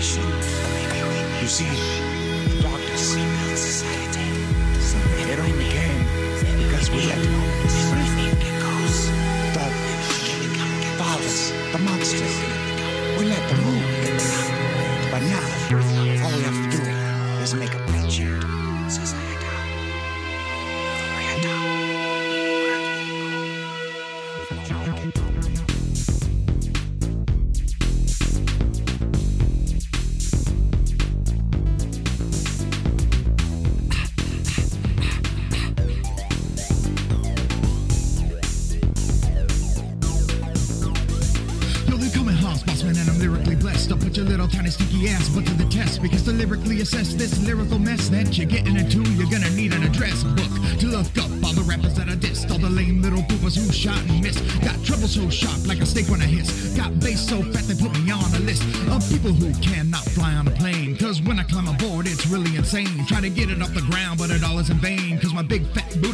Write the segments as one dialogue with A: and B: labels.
A: tradition. You see, society. It only came because we let the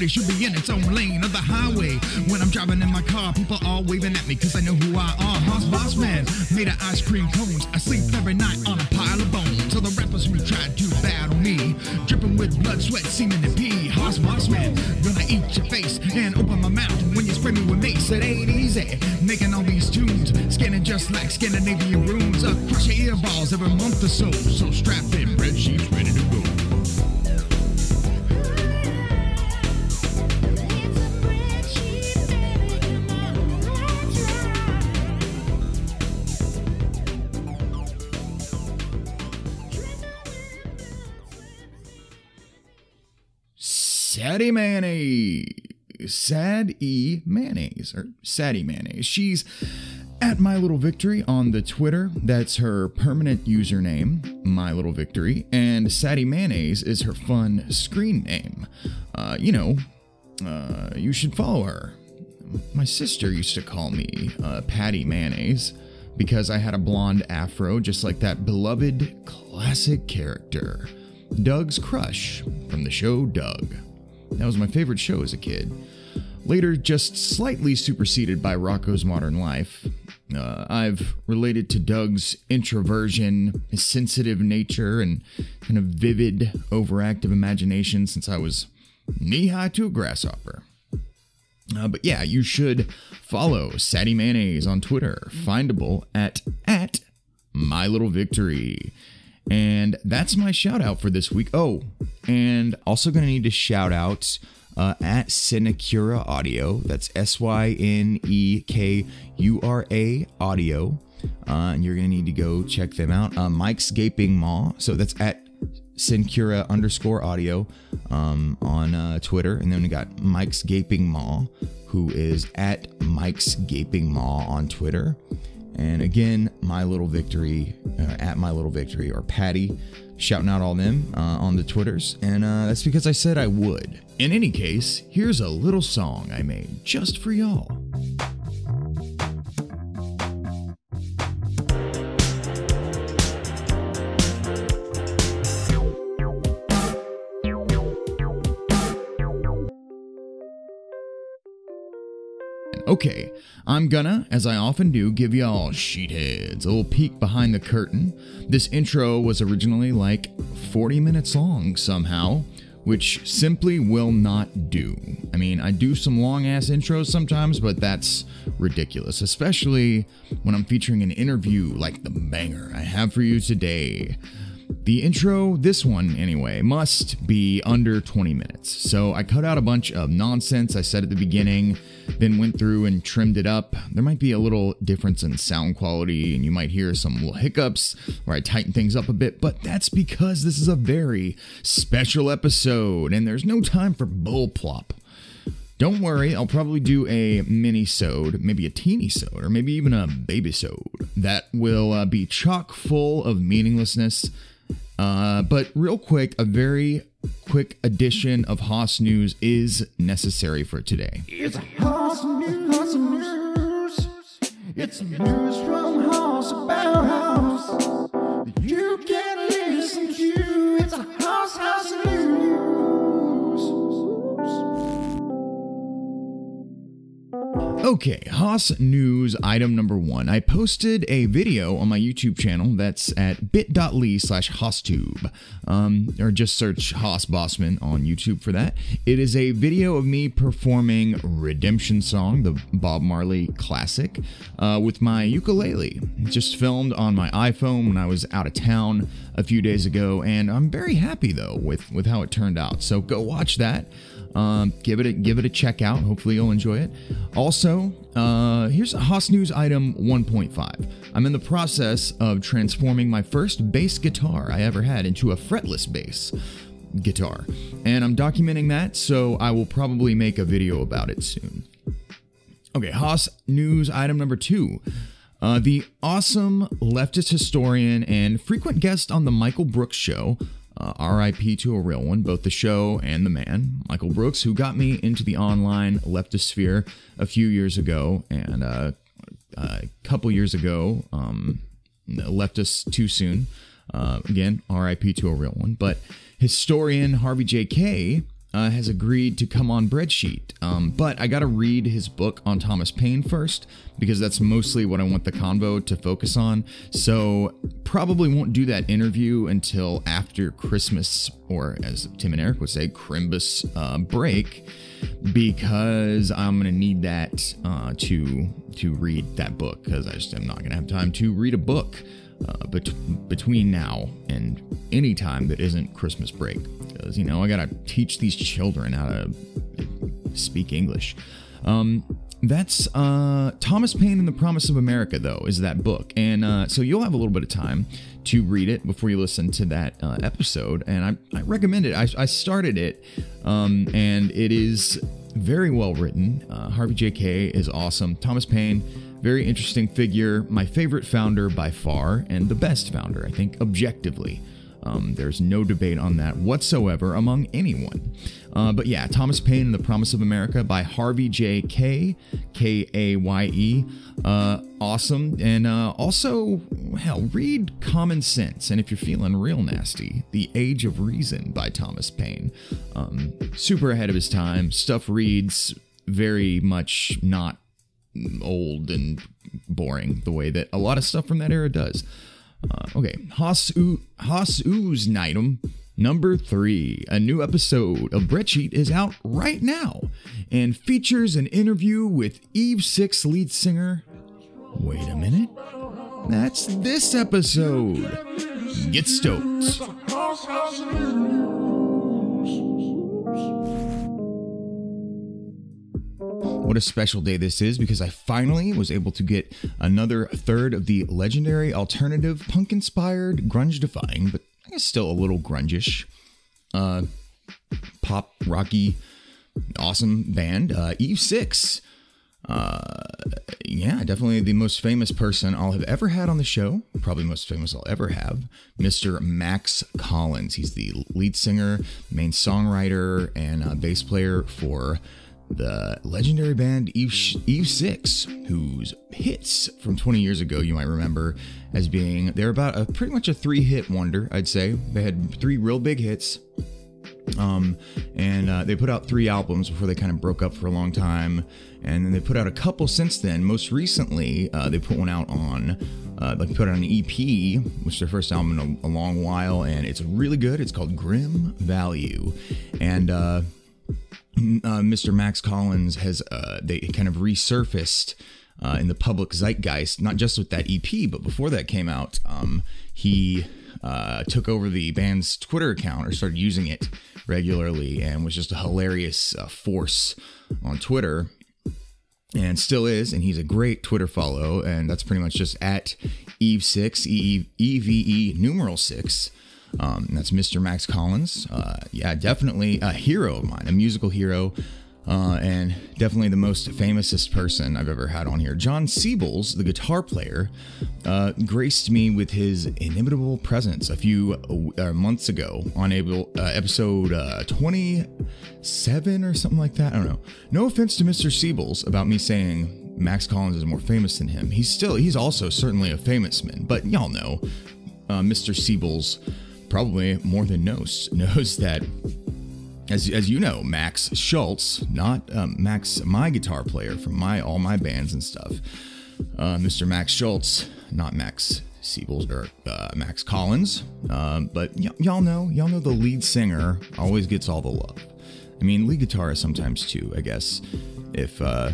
B: should be in its own lane Sadie Mayonnaise. She's at My Little Victory on the Twitter. That's her permanent username, My Little Victory. And Sadie Mayonnaise is her fun screen name. Uh, you know, uh, you should follow her. My sister used to call me uh, Patty Mayonnaise because I had a blonde afro just like that beloved classic character, Doug's Crush from the show Doug. That was my favorite show as a kid. Later, just slightly superseded by Rocko's Modern Life. Uh, I've related to Doug's introversion, his sensitive nature, and kind of vivid, overactive imagination since I was knee high to a grasshopper. Uh, but yeah, you should follow Sadie Mayonnaise on Twitter, findable at at My Little Victory. And that's my shout out for this week. Oh, and also going to need to shout out uh, at Synekura Audio. That's S Y N E K U R A Audio. Uh, and you're going to need to go check them out. Uh, Mike's Gaping Maw. So that's at Synekura underscore audio um, on uh, Twitter. And then we got Mike's Gaping Maw, who is at Mike's Gaping Maw on Twitter. And again, My Little Victory, uh, at My Little Victory, or Patty, shouting out all them uh, on the Twitters. And uh, that's because I said I would. In any case, here's a little song I made just for y'all. Okay, I'm gonna, as I often do, give y'all sheetheads a little peek behind the curtain. This intro was originally like 40 minutes long somehow, which simply will not do. I mean, I do some long ass intros sometimes, but that's ridiculous, especially when I'm featuring an interview like the banger I have for you today. The intro, this one anyway, must be under 20 minutes. So I cut out a bunch of nonsense I said at the beginning, then went through and trimmed it up. There might be a little difference in sound quality, and you might hear some little hiccups where I tighten things up a bit, but that's because this is a very special episode, and there's no time for bull plop. Don't worry, I'll probably do a mini-sode, maybe a teeny-sode, or maybe even a baby-sode that will uh, be chock full of meaninglessness. Uh, but real quick, a very quick addition of Hoss News is necessary for today.
C: It's House News, House News. It's news from House about that You can listen to. It's House House News.
B: Okay, Hoss News item number one. I posted a video on my YouTube channel that's at bit.ly slash HossTube. Um, or just search Hoss Bossman on YouTube for that. It is a video of me performing Redemption Song, the Bob Marley classic, uh, with my ukulele. Just filmed on my iPhone when I was out of town a few days ago, and I'm very happy though with, with how it turned out. So go watch that. Um, give it a give it a check out. Hopefully you'll enjoy it. Also, uh, here's a Hoss News item 1.5. I'm in the process of transforming my first bass guitar I ever had into a fretless bass guitar, and I'm documenting that. So I will probably make a video about it soon. Okay, Hoss News item number two. Uh, the awesome leftist historian and frequent guest on the Michael Brooks show, uh, RIP to a real one, both the show and the man, Michael Brooks, who got me into the online leftist sphere a few years ago, and uh, a couple years ago, um, left us too soon. Uh, again, RIP to a real one. But historian Harvey J. Kaye Uh, has agreed to come on Breadsheet. Um, but I got to read his book on Thomas Paine first because that's mostly what I want the convo to focus on. So probably won't do that interview until after Christmas, or as Tim and Eric would say, Crimbus uh, break, because I'm gonna need that uh, to to read that book because I just am not gonna have time to read a book. Uh, bet- between now and any time that isn't Christmas break, because you know I gotta teach these children how to speak English. Um, that's uh, Thomas Paine and the Promise of America, though, is that book. And uh, so you'll have a little bit of time to read it before you listen to that uh, episode. And I, I recommend it. I, I started it, um, and it is very well written. Uh, Harvey J. Kaye is awesome. Thomas Paine, very interesting figure. My favorite founder by far, and the best founder, I think, objectively. Um, there's no debate on that whatsoever among anyone. Uh, but yeah, Thomas Paine and the Promise of America by Harvey J. K. K A Y E. Uh, awesome. And uh, also, hell, read Common Sense. And if you're feeling real nasty, The Age of Reason by Thomas Paine. Um, super ahead of his time. Stuff reads very much not old and boring the way that a lot of stuff from that era does. Uh, okay, Hoss Ooze Nightum number three. A new episode of Breadsheet is out right now and features an interview with Eve Six lead singer. Wait a minute. That's this episode. Get stoked. What a special day this is because I finally was able to get another third of the legendary alternative punk inspired, grunge defying, but I guess still a little grungish, uh, pop rocky, awesome band, uh, Eve Six. Uh, yeah, definitely the most famous person I'll have ever had on the show. Probably most famous I'll ever have, Mr. Max Collins. He's the lead singer, main songwriter, and uh, bass player for the legendary band Eve, Eve Six, whose hits from 20 years ago you might remember as being they're about a pretty much a three hit wonder, I'd say. They had three real big hits. Um, and uh, they put out three albums before they kind of broke up for a long time, and then they put out a couple since then. Most recently, uh, they put one out on, uh, like put out an EP, which is their first album in a, a, long while, and it's really good. It's called Grim Value, and uh, Mr. Max Collins has uh, they kind of resurfaced uh, in the public zeitgeist, not just with that EP, but before that came out, um, he uh, took over the band's Twitter account or started using it regularly and was just a hilarious uh, force on Twitter. And still is, and he's a great Twitter follow, and that's pretty much just at Eve6, E E V E numeral six. Um, that's Mr. Max Collins. Uh, yeah, definitely a hero of mine, a musical hero, uh, and definitely the most famousest person I've ever had on here. Jon Siebels, the guitar player, uh, graced me with his inimitable presence a few uh, months ago on able, uh, episode uh, 27 or something like that. I don't know. No offense to Mr. Siebels about me saying Max Collins is more famous than him. He's still, he's also certainly a famous man, but y'all know Mr. Siebels probably more than knows knows that as as you know, Max Schultz, not um, Max, my guitar player from my all my bands and stuff. Uh, Mr. Max Schultz, not Max Siebels or uh, Max Collins, um, but y- y'all know, y'all know the lead singer always gets all the love. I mean, lead guitarist sometimes too, I guess, if uh,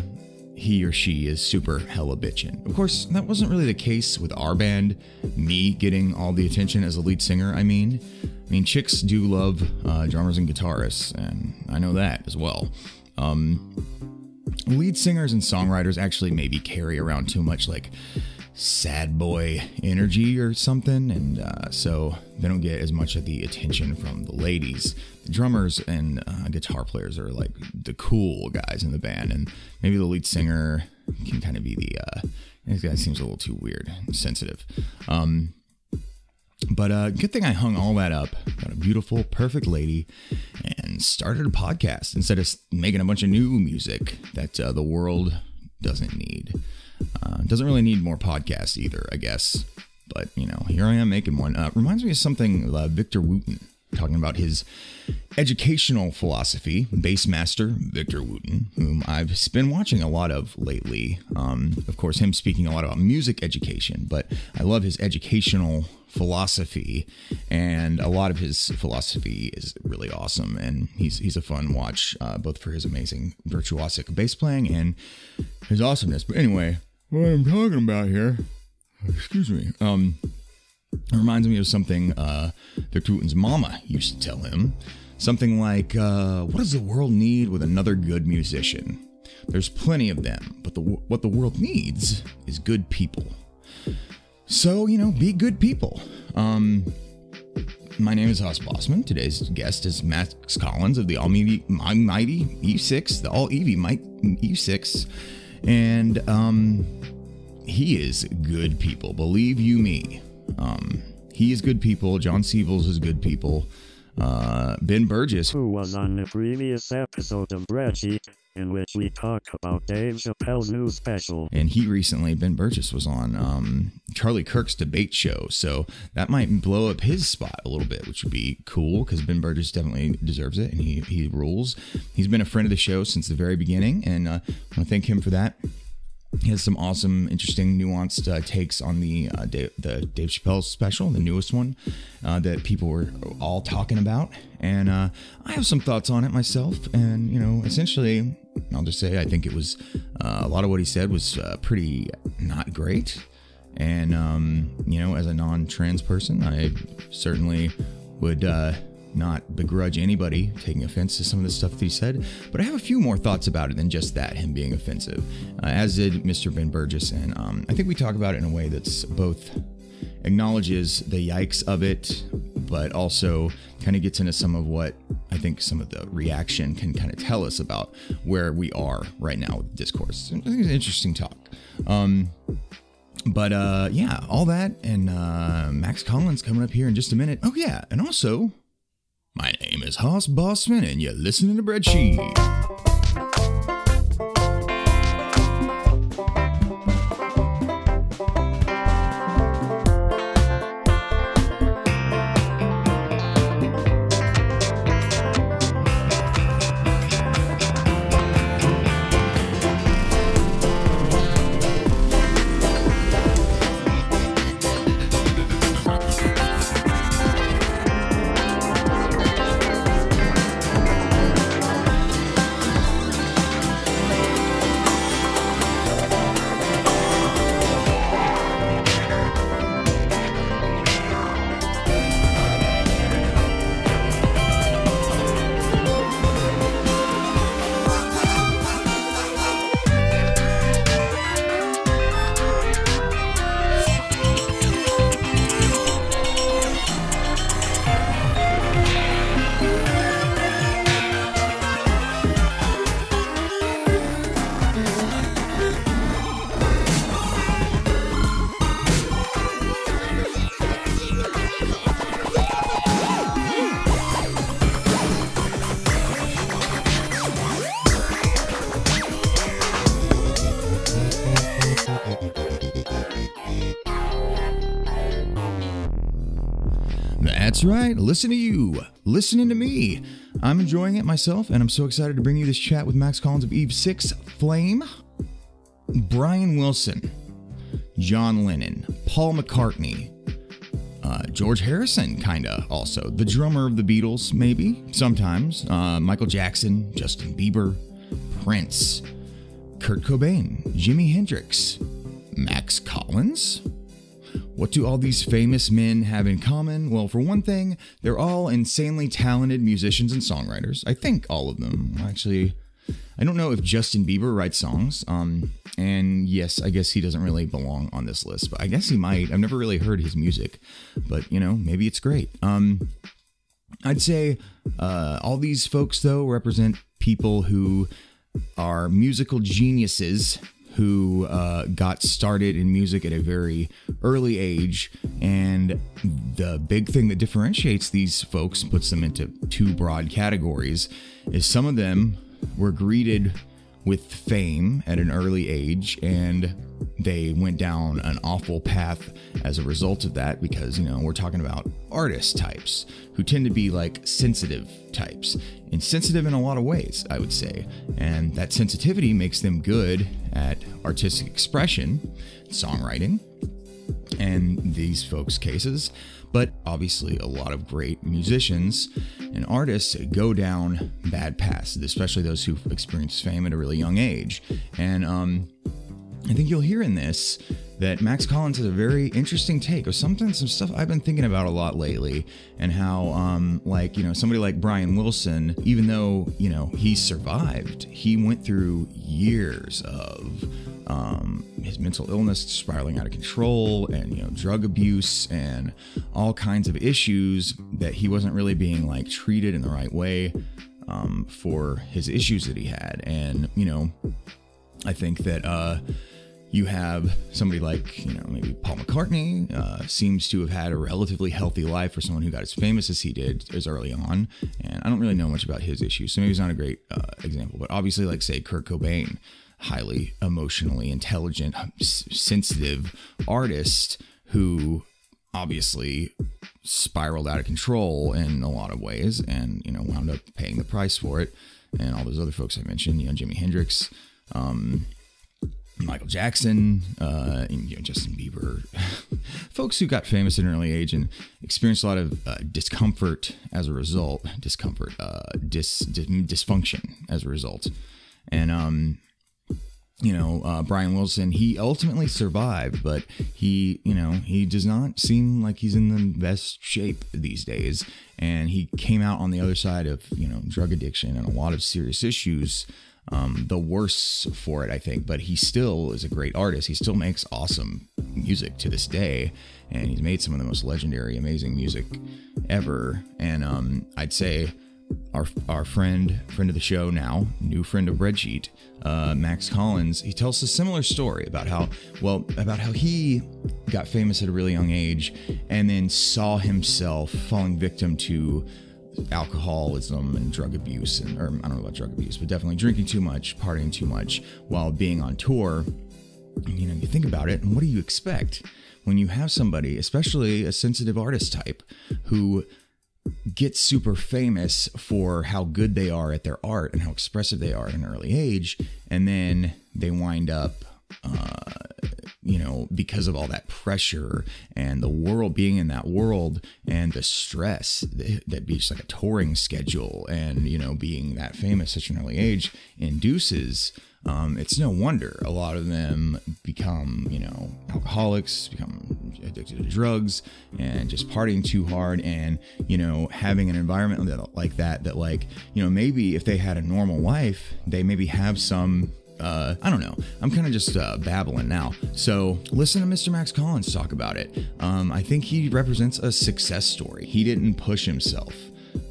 B: he or she is super hella bitchin'. Of course, that wasn't really the case with our band, me getting all the attention as a lead singer, I mean. I mean, chicks do love uh, drummers and guitarists, and I know that as well. Um, lead singers and songwriters actually maybe carry around too much like sad boy energy or something, and uh, so they don't get as much of the attention from the ladies. The drummers and uh, guitar players are like the cool guys in the band, and maybe the lead singer can kind of be the. Uh, this guy seems a little too weird, and sensitive. Um, but uh, good thing I hung all that up, got a beautiful, perfect lady, and started a podcast instead of making a bunch of new music that uh, the world doesn't need. Uh, doesn't really need more podcasts either, I guess. But you know, here I am making one. Uh, reminds me of something uh, Victor Wooten talking about his educational philosophy. Bassmaster Victor Wooten, whom I've been watching a lot of lately. Um, of course, him speaking a lot about music education, but I love his educational philosophy, and a lot of his philosophy is really awesome. And he's he's a fun watch, uh, both for his amazing virtuosic bass playing and his awesomeness. But anyway, what I'm talking about here, excuse me, um, it reminds me of something uh, Victor mama used to tell him. Something like, uh, "What does the world need with another good musician? There's plenty of them, but the what the world needs is good people." So, you know, be good people. Um, my name is Hoss Bossman. Today's guest is Max Collins of the All Mighty E6, the All Evie E6. And um, he is good people. Believe you me. Um, he is good people. Jon Siebels is good people. Uh, ben Burgess,
D: who was on the previous episode of Breadsheet, in which we talk about Dave Chappelle's new special.
B: and he recently, Ben Burgess, was on um, Charlie Kirk's debate show. So that might blow up his spot a little bit, which would be cool because Ben Burgess definitely deserves it and he, he rules. He's been a friend of the show since the very beginning, and uh, I want to thank him for that. He has some awesome, interesting, nuanced uh, takes on the uh, Dave, the Dave Chappelle special, the newest one uh, that people were all talking about, and uh, I have some thoughts on it myself. And you know, essentially, I'll just say I think it was uh, a lot of what he said was uh, pretty not great. And um, you know, as a non-trans person, I certainly would not begrudge anybody taking offense to some of the stuff that he said, but I have a few more thoughts about it than just that, him being offensive, uh, as did Mr. Ben Burgess. And um, I think we talk about it in a way that's both acknowledges the yikes of it, but also kind of gets into some of what I think some of the reaction can kind of tell us about where we are right now with discourse. I think it's an interesting talk. Um, but uh, yeah, all that and uh, Max Collins coming up here in just a minute. Oh yeah, and also my name is Hoss Bossman, and you're listening to Bread Breadsheet. Right. Listen to you. Listening to me. I'm enjoying it myself, and I'm so excited to bring you this chat with Max Collins of Eve 6 Flame, Brian Wilson, John Lennon, Paul McCartney, uh, George Harrison, kinda also. The drummer of the Beatles, maybe, sometimes. Uh, Michael Jackson, Justin Bieber, Prince, Kurt Cobain, Jimi Hendrix, Max Collins. What do all these famous men have in common? Well, for one thing, they're all insanely talented musicians and songwriters. I think all of them. Actually, I don't know if Justin Bieber writes songs. Um, and yes, I guess he doesn't really belong on this list, but I guess he might. I've never really heard his music, but you know, maybe it's great. Um, I'd say uh, all these folks, though, represent people who are musical geniuses who uh, got started in music at a very early age. And the big thing that differentiates these folks, puts them into two broad categories, is some of them were greeted with fame at an early age and they went down an awful path as a result of that because you know we're talking about artist types who tend to be like sensitive types and sensitive in a lot of ways i would say. And that sensitivity makes them good at artistic expression songwriting and these folks cases. But obviously a lot of great musicians and artists go down bad paths especially those who've experienced fame at a really young age. And um I think you'll hear in this that Max Collins has a very interesting take of something, some stuff I've been thinking about a lot lately, and how, um, like, you know, somebody like Brian Wilson, even though, you know, he survived, he went through years of um, his mental illness spiraling out of control and, you know, drug abuse and all kinds of issues that he wasn't really being, like, treated in the right way um, for his issues that he had. And, you know, I think that, uh, you have somebody like, you know, maybe Paul McCartney uh, seems to have had a relatively healthy life for someone who got as famous as he did as early on. And I don't really know much about his issues, so maybe he's not a great uh, example. But obviously, like, say, Kurt Cobain, highly emotionally intelligent, s- sensitive artist who obviously spiraled out of control in a lot of ways and, you know, wound up paying the price for it. And all those other folks I mentioned, you know, Jimi Hendrix. Um, Michael Jackson, uh, and, you know, Justin Bieber, folks who got famous at an early age and experienced a lot of uh, discomfort as a result, discomfort, uh, dis, dis, dysfunction as a result, and um, you know, uh, Brian Wilson, he ultimately survived, but he, you know, he does not seem like he's in the best shape these days. And he came out on the other side of, you know, drug addiction and a lot of serious issues um, the worse for it, I think. But he still is a great artist. He still makes awesome music to this day, and he's made some of the most legendary, amazing music ever. And um, I'd say our our friend, friend of the show now, new friend of Breadsheet, uh, Max Collins, he tells a similar story about how well about how he got famous at a really young age, and then saw himself falling victim to alcoholism and drug abuse and or I don't know about drug abuse, but definitely drinking too much, partying too much while being on tour. You know, you think about it, and what do you expect when you have somebody, especially a sensitive artist type, who gets super famous for how good they are at their art and how expressive they are at an early age, and then they wind up uh, you know, because of all that pressure and the world being in that world and the stress that be like a touring schedule and, you know, being that famous at such an early age induces. Um, it's no wonder a lot of them become, you know, alcoholics, become addicted to drugs, and just partying too hard, and you know, having an environment like that. That, like, you know, maybe if they had a normal life, they maybe have some uh, I don't know. I'm kind of just uh, babbling now. So listen to Mr. Max Collins talk about it. Um, I think he represents a success story. He didn't push himself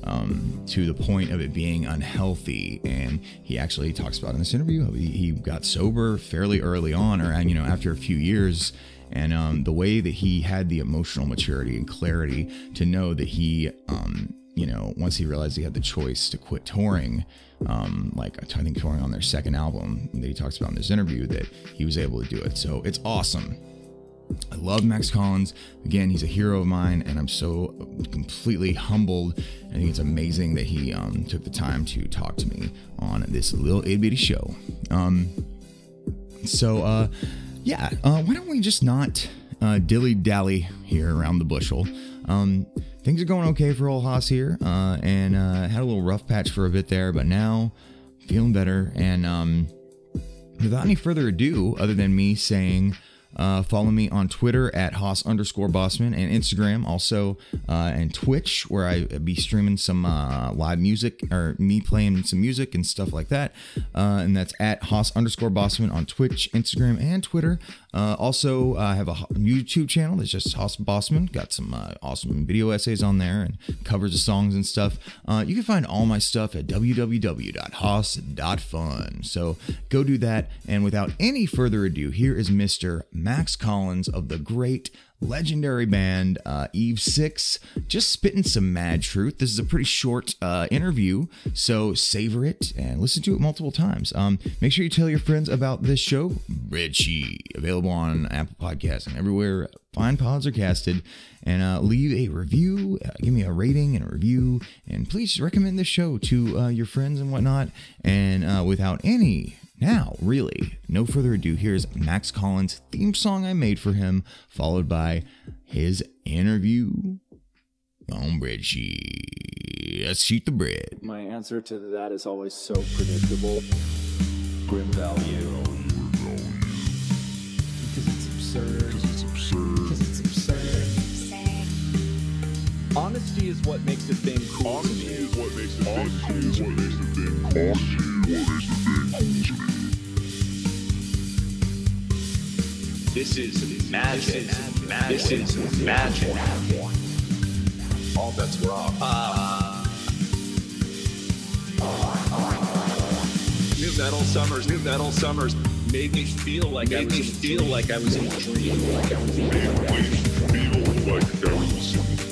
B: um, to the point of it being unhealthy, and he actually talks about in this interview he, he got sober fairly early on, or you know after a few years. And um, the way that he had the emotional maturity and clarity to know that he, um, you know, once he realized he had the choice to quit touring, um, like I think touring on their second album that he talks about in this interview, that he was able to do it. So it's awesome. I love Max Collins. Again, he's a hero of mine, and I'm so completely humbled. I think it's amazing that he um, took the time to talk to me on this little itty bitty show. Um, so, uh, yeah, uh, why don't we just not uh, dilly dally here around the bushel? Um, things are going okay for old Hoss here, uh, and uh, had a little rough patch for a bit there, but now feeling better. And um, without any further ado, other than me saying, uh, follow me on Twitter at Hoss underscore Bossman and Instagram also uh, and Twitch where I be streaming some uh, live music or me playing some music and stuff like that. Uh, and that's at Hoss underscore Bossman on Twitch, Instagram, and Twitter. Uh, also, I have a YouTube channel that's just Hoss Bossman. Got some uh, awesome video essays on there and covers of songs and stuff. Uh, you can find all my stuff at www.hoss.fun. So go do that. And without any further ado, here is Mr. Max Collins of the great legendary band uh, Eve Six, just spitting some mad truth. This is a pretty short uh, interview, so savor it and listen to it multiple times. Um, make sure you tell your friends about this show, Richie, available on Apple Podcasts and everywhere fine pods are casted. And uh, leave a review, uh, give me a rating and a review, and please recommend this show to uh, your friends and whatnot. And uh, without any now, really, no further ado, here's Max Collins' theme song I made for him, followed by his interview on Breadsheet. Let's shoot the bread.
E: My answer to that is always so predictable. Grim value. Because it's absurd. Honesty is what makes a thing cool to me.
F: This is magic. This is magic.
E: All bets were off.
F: New metal summers, new metal summers made me feel like I was me feel like I was in a dream. I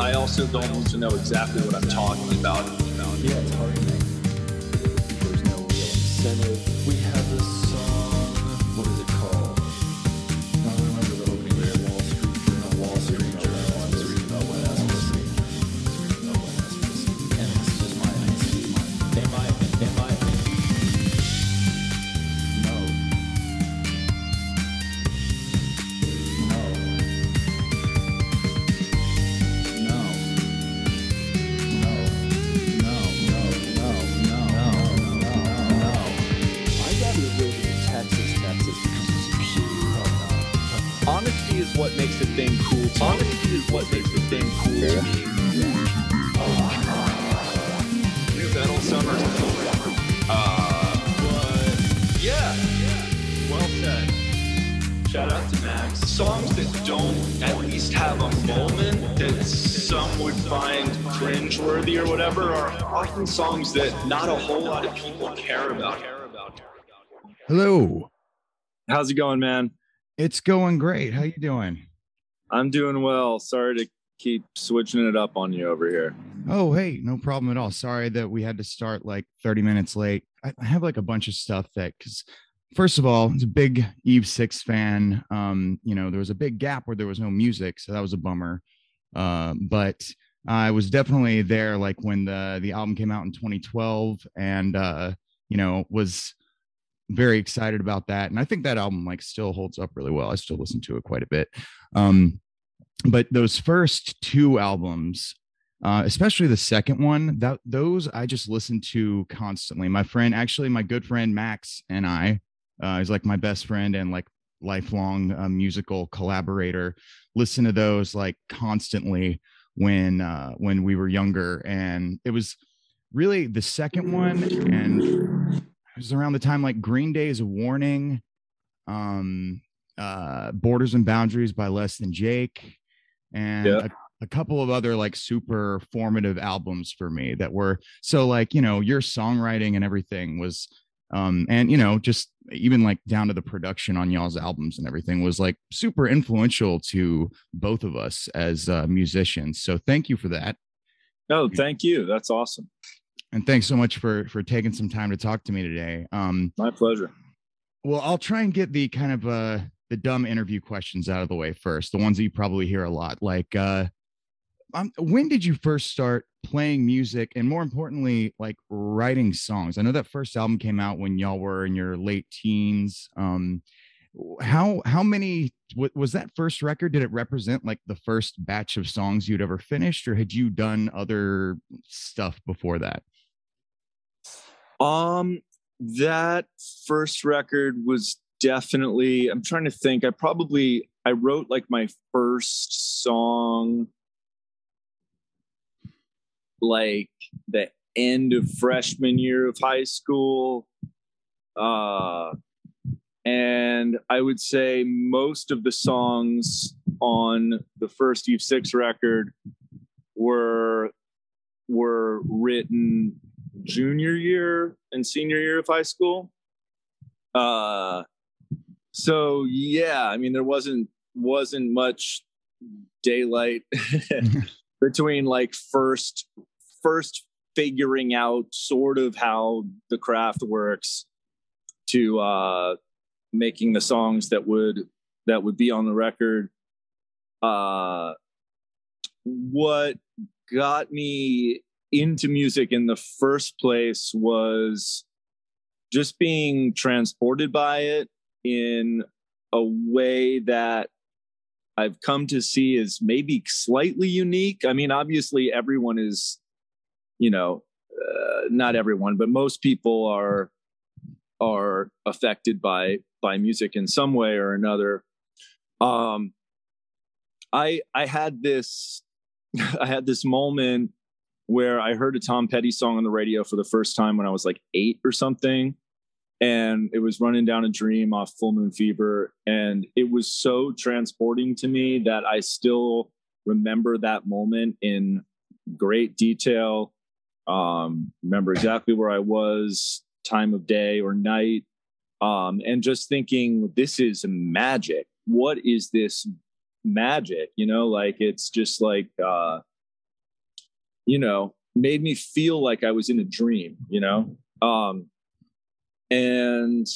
F: I also don't need to know exactly what I'm talking about.
E: Yeah, it's hard. There's no real incentive.
F: Shout out to Max. Songs that don't at least have a moment that some would find cringeworthy or whatever are often songs that not a whole lot of people care about.
B: Hello.
E: How's it going, man?
B: It's going great. How you doing?
E: I'm doing well. Sorry to keep switching it up on you over here.
B: Oh, hey, no problem at all. Sorry that we had to start like 30 minutes late. I I have like a bunch of stuff that because first of all, it's a big Eve Six fan. Um, you know, there was a big gap where there was no music, so that was a bummer. Uh, but I was definitely there like when the the album came out in 2012, and uh, you know, was very excited about that. And I think that album like still holds up really well. I still listen to it quite a bit. Um, but those first two albums uh, especially the second one that those i just listened to constantly my friend actually my good friend max and i uh, is like my best friend and like lifelong uh, musical collaborator listen to those like constantly when uh when we were younger and it was really the second one and it was around the time like green day's warning um uh borders and boundaries by less than jake and
E: Yeah.
B: a, a couple of other like super formative albums for me that were so like you know your songwriting and everything was um and you know just even like down to the production on y'all's albums and everything was like super influential to both of us as uh, musicians so thank you for that
E: No, thank you. That's awesome.
B: and thanks so much for for taking some time to talk to me today um
E: My pleasure.
B: well i'll try and get the kind of uh the dumb interview questions out of the way first, the ones that you probably hear a lot. Like, uh, um, when did you first start playing music, and more importantly, like writing songs? I know that first album came out when y'all were in your late teens. Um, how how many was that first record? Did it represent like the first batch of songs you'd ever finished, or had you done other stuff before that?
F: Um, that first record was definitely. I'm trying to think. I probably I wrote like my first song like the end of freshman year of high school. Uh, and I would say most of the songs on the first Eve Six record were were written junior year and senior year of high school. Uh, so yeah, I mean there wasn't wasn't much daylight between like first first figuring out sort of how the craft works to uh making the songs that would that would be on the record uh what got me into music in the first place was just being transported by it in a way that I've come to see as maybe slightly unique. I mean, obviously, everyone is, you know, uh, not everyone, but most people are are affected by by music in some way or another. Um, I I had this I had this moment where I heard a Tom Petty song on the radio for the first time when I was like eight or something. And it was running down a dream off Full Moon Fever. And it was so transporting to me that I still remember that moment in great detail. Um, remember exactly where I was, time of day or night. Um, and just thinking, this is magic. What is this magic? You know, like it's just like, uh, you know, made me feel like I was in a dream, you know? Um, and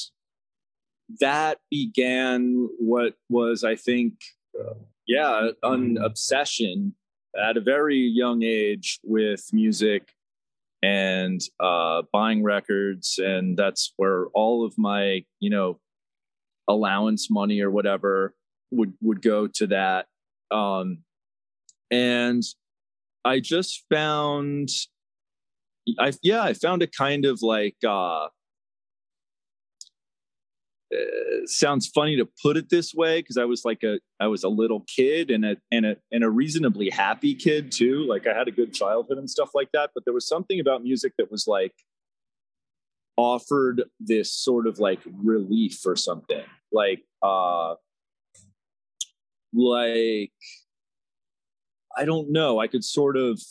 F: that began what was, I think, yeah, an obsession at a very young age with music and uh, buying records. And that's where all of my, you know, allowance money or whatever would would go to that. Um, and I just found, I yeah, I found a kind of like uh, uh, sounds funny to put it this way because I was like a I was a little kid and a and a and a reasonably happy kid too. Like I had a good childhood and stuff like that. But there was something about music that was like offered this sort of like relief or something. Like uh like I don't know. I could sort of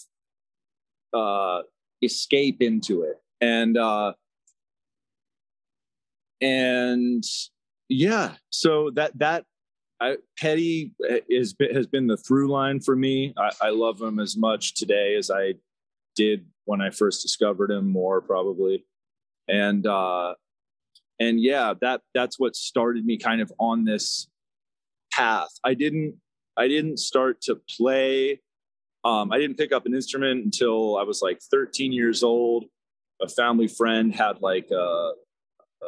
F: uh, escape into it, and uh, and yeah. So that that I, Petty is has been the through line for me. I, I love him as much today as I did when I first discovered him. More probably, and uh, and yeah, that that's what started me kind of on this path. I didn't I didn't start to play. Um, I didn't pick up an instrument until I was like 13 years old. A family friend had like a, a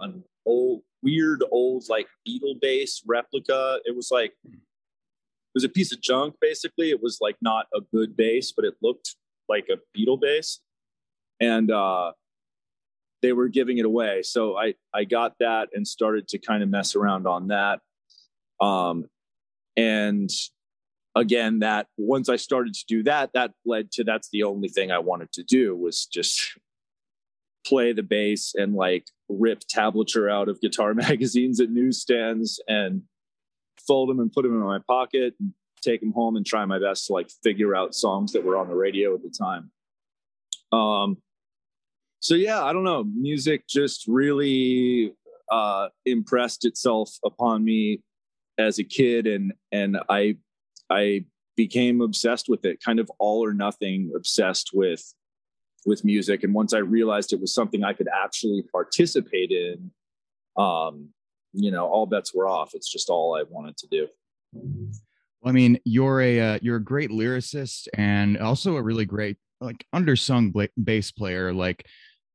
F: an old, weird old like Beatle bass replica. It was like it was a piece of junk basically. It was like not a good bass, but it looked like a Beatle bass, and uh, they were giving it away. So I I got that and started to kind of mess around on that. Um, and again that once i started to do that that led to that's the only thing i wanted to do was just play the bass and like rip tablature out of guitar magazines at newsstands and fold them and put them in my pocket and take them home and try my best to like figure out songs that were on the radio at the time. Um so yeah i don't know. Music just really uh impressed itself upon me as a kid and and I I became obsessed with it, kind of all or nothing obsessed with with music. And once I realized it was something I could actually participate in, um, you know, all bets were off. It's just all I wanted to do.
B: Well, I mean, you're a uh, you're a great lyricist and also a really great like undersung bla- bass player. Like,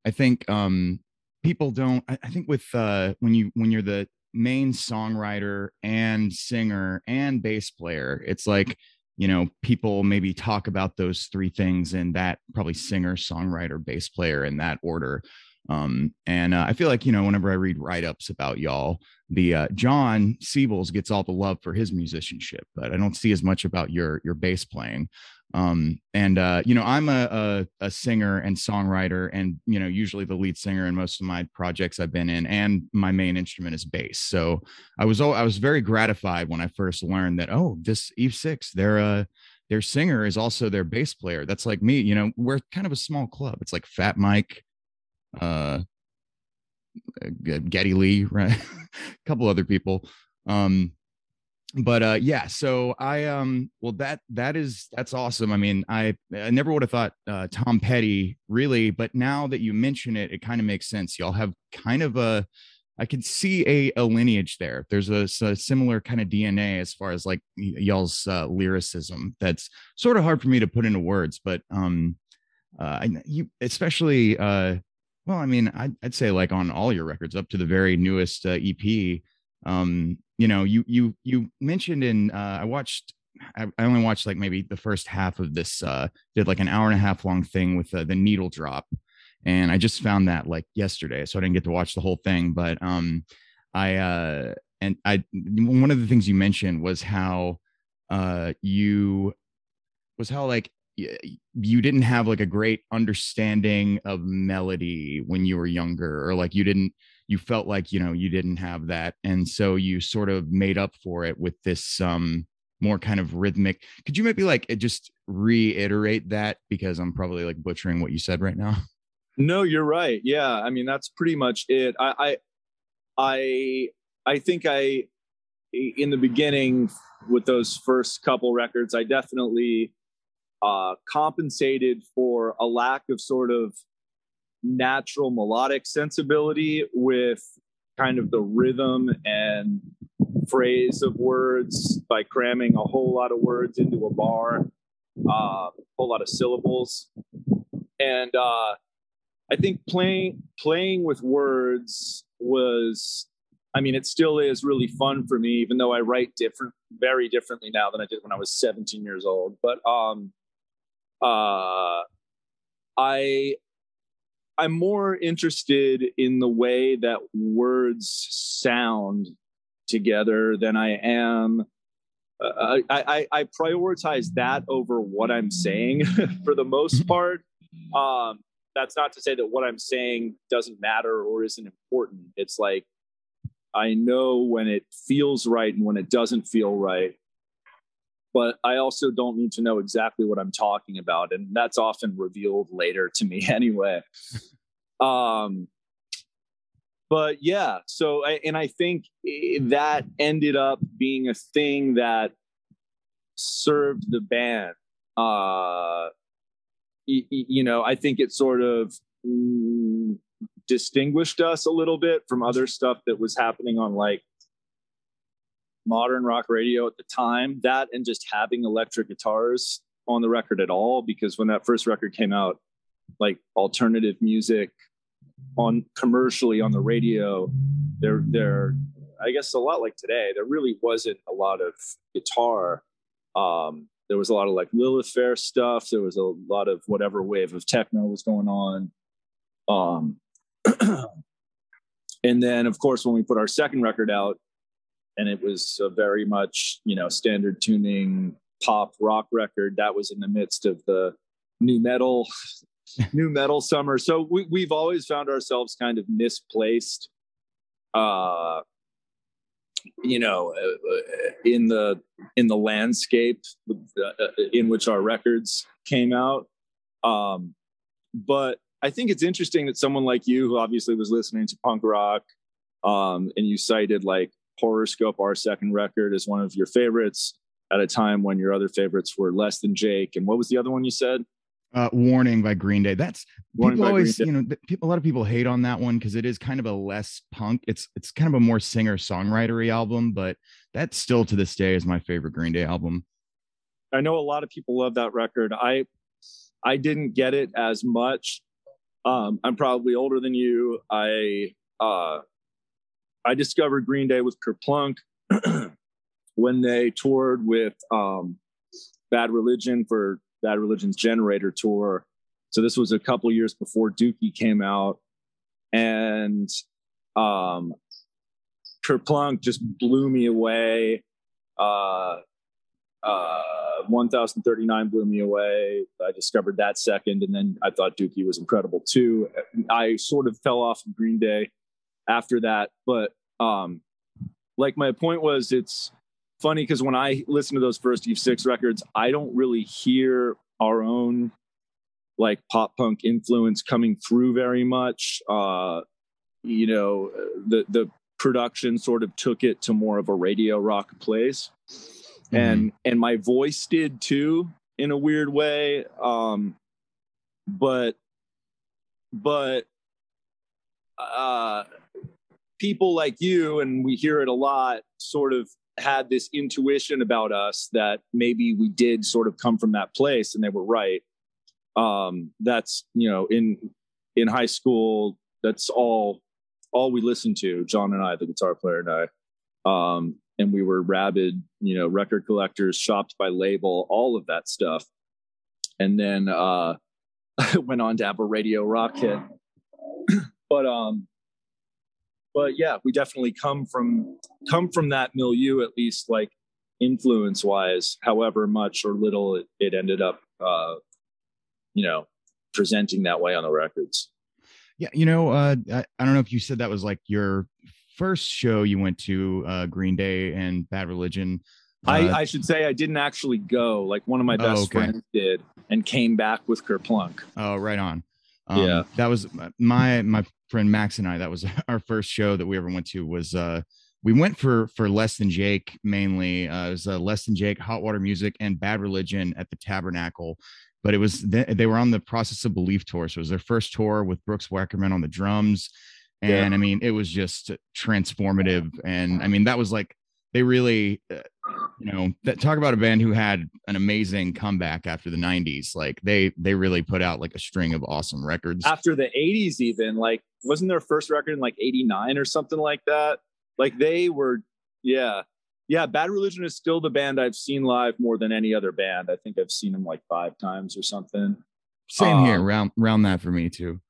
B: I think um people don't. I, I think with uh when you when you're the main songwriter and singer and bass player, it's like you know people maybe talk about those three things in that probably singer, songwriter, bass player in that order. Um, and uh, I feel like you know whenever I read write ups about y'all, the uh, Jon Siebels gets all the love for his musicianship, but I don't see as much about your your bass playing. Um, and uh, you know, I'm a, a, a singer and songwriter, and you know, usually the lead singer in most of my projects I've been in, and my main instrument is bass. So I was I was very gratified when I first learned that oh, this Eve Six, their uh, their singer is also their bass player. That's like me. You know, we're kind of a small club. It's like Fat Mike, uh, Geddy Lee, right? a couple other people. Um, but uh yeah so i um well that that is that's awesome. I mean i i never would have thought uh tom petty really but now that you mention it it kind of makes sense. Y'all have kind of a i can see a, a lineage there. There's a, a similar kind of dna as far as like y- y'all's uh, lyricism. That's sort of hard for me to put into words but um uh you especially uh well i mean I'd, I'd say like on all your records up to the very newest uh, ep um you know you you you mentioned in uh i watched I, I only watched like maybe the first half of this uh did like an hour and a half long thing with uh, the needle drop. And i just found that like yesterday so i didn't get to watch the whole thing. But um i uh and i one of the things you mentioned was how uh you was how like you didn't have like a great understanding of melody when you were younger or like you didn't you felt like you know you didn't have that and so you sort of made up for it with this um more kind of rhythmic could you maybe like just reiterate that because i'm probably like butchering what you said right now
F: No, you're right. Yeah, I mean that's pretty much it. I I I, I think I in the beginning with those first couple records, I definitely uh, compensated for a lack of sort of natural melodic sensibility with kind of the rhythm and phrase of words by cramming a whole lot of words into a bar, uh, a whole lot of syllables, and uh, I think playing playing with words was I mean it still is really fun for me even though I write different very differently now than I did when I was 17 years old. But um uh I I'm more interested in the way that words sound together than I am uh, I, I I prioritize that over what I'm saying for the most part um that's not to say that what I'm saying doesn't matter or isn't important. It's like I know when it feels right and when it doesn't feel right. But I also don't need to know exactly what I'm talking about. And that's often revealed later to me anyway. um, but yeah, so, I, and I think that ended up being a thing that served the band. Uh, you know, I think it sort of mm, distinguished us a little bit from other stuff that was happening on like modern rock radio at the time. That and just having electric guitars on the record at all, because when that first record came out, like alternative music on commercially on the radio, there, there, I guess a lot like today, there really wasn't a lot of guitar. Um, there was a lot of like Lilith Fair stuff. There was a lot of whatever wave of techno was going on. Um, and then, of course, when we put our second record out, and it was a very much you know standard tuning pop rock record, that was in the midst of the nu metal, nu metal summer. So we, we've always found ourselves kind of misplaced. Uh, you know uh, in the in the landscape uh, in which our records came out um but i think it's interesting that someone like you who obviously was listening to punk rock um and you cited like horoscope our second record is one of your favorites at a time when your other favorites were less than jake and what was the other one you said
B: Uh, Warning by Green Day. That's
F: Warning
B: people always, you know, people, a lot of people hate on that one because it is kind of a less punk. It's it's kind of a more singer songwritery album, but that still to this day is my favorite Green Day album.
F: I know a lot of people love that record. I I didn't get it as much. Um, I'm probably older than you. I uh, I discovered Green Day with Kerplunk when they toured with um, Bad Religion for Bad Religion's Generator tour. So this was a couple years before Dookie came out, and um, Kerplunk just blew me away. Uh, uh 1039 blew me away i discovered that second and then i thought dookie was incredible too i sort of fell off of green day after that. But um like my point was it's funny because when i listen to those first eve six records i don't really hear our own like pop punk influence coming through very much. Uh you know the the production sort of took it to more of a radio rock place. And and my voice did too in a weird way. Um but but uh people like you and we hear it a lot sort of had this intuition about us that maybe we did sort of come from that place and they were right um that's you know in in high school that's all all we listened to jon and i the guitar player and i um and we were rabid, you know, record collectors, shopped by label, all of that stuff. And then uh went on to have a radio rock hit. but um but yeah, we definitely come from come from that milieu at least like influence wise, however much or little it, it ended up uh you know presenting that way on the records.
B: Yeah, you know, uh, I, I don't know if you said that was like your first show you went to, uh, Green Day and Bad Religion.
F: I,
B: Uh,
F: I should say I didn't actually go. Like one of my
B: Oh,
F: best
B: okay.
F: friends did, and came back with Kerplunk.
B: Oh, right on. Um,
F: Yeah.
B: that was my my friend Max and I. That was our first show that we ever went to. Was uh, we went for for Less Than Jake mainly. Uh, it was uh, Less Than Jake, Hot Water Music, and Bad Religion at the Tabernacle. But it was they, they were on the Process of Belief tour, so it was their first tour with Brooks Wackerman on the drums, and
F: Yeah.
B: I mean it was just transformative. And I mean that was like they really. You know that talk about a band who had an amazing comeback after the 90s like they they really put out like a string of awesome records
F: After the '80s, even like wasn't their first record in like '89 or something like that? Like they were, yeah, yeah. Bad Religion is still the band I've seen live more than any other band. I think I've seen them like five times or something.
B: same here
F: um,
B: round round that for me too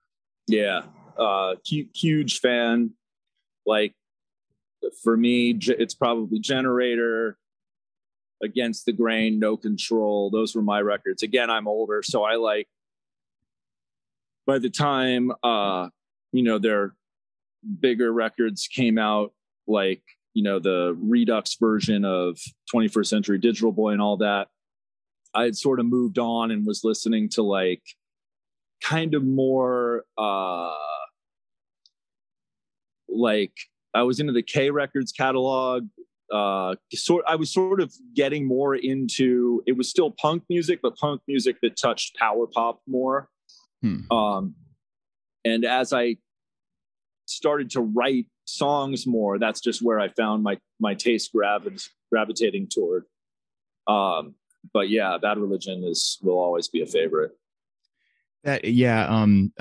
F: Yeah, uh, hu- huge fan. Like for me, it's probably Generator, Against the Grain, No Control. Those were my records. Again, I'm older, so I like. By the time, uh, you know, their bigger records came out, like you know the Redux version of 21st Century Digital Boy and all that, I had sort of moved on and was listening to like kind of more uh like I was into the K Records catalog. Uh, sort I was sort of getting more into it was still punk music, but punk music that touched power pop more.
B: Hmm.
F: Um, and as I started to write songs more, that's just where I found my my taste gravi- gravitating toward. Um, but yeah, Bad Religion is will always be a favorite.
B: that yeah um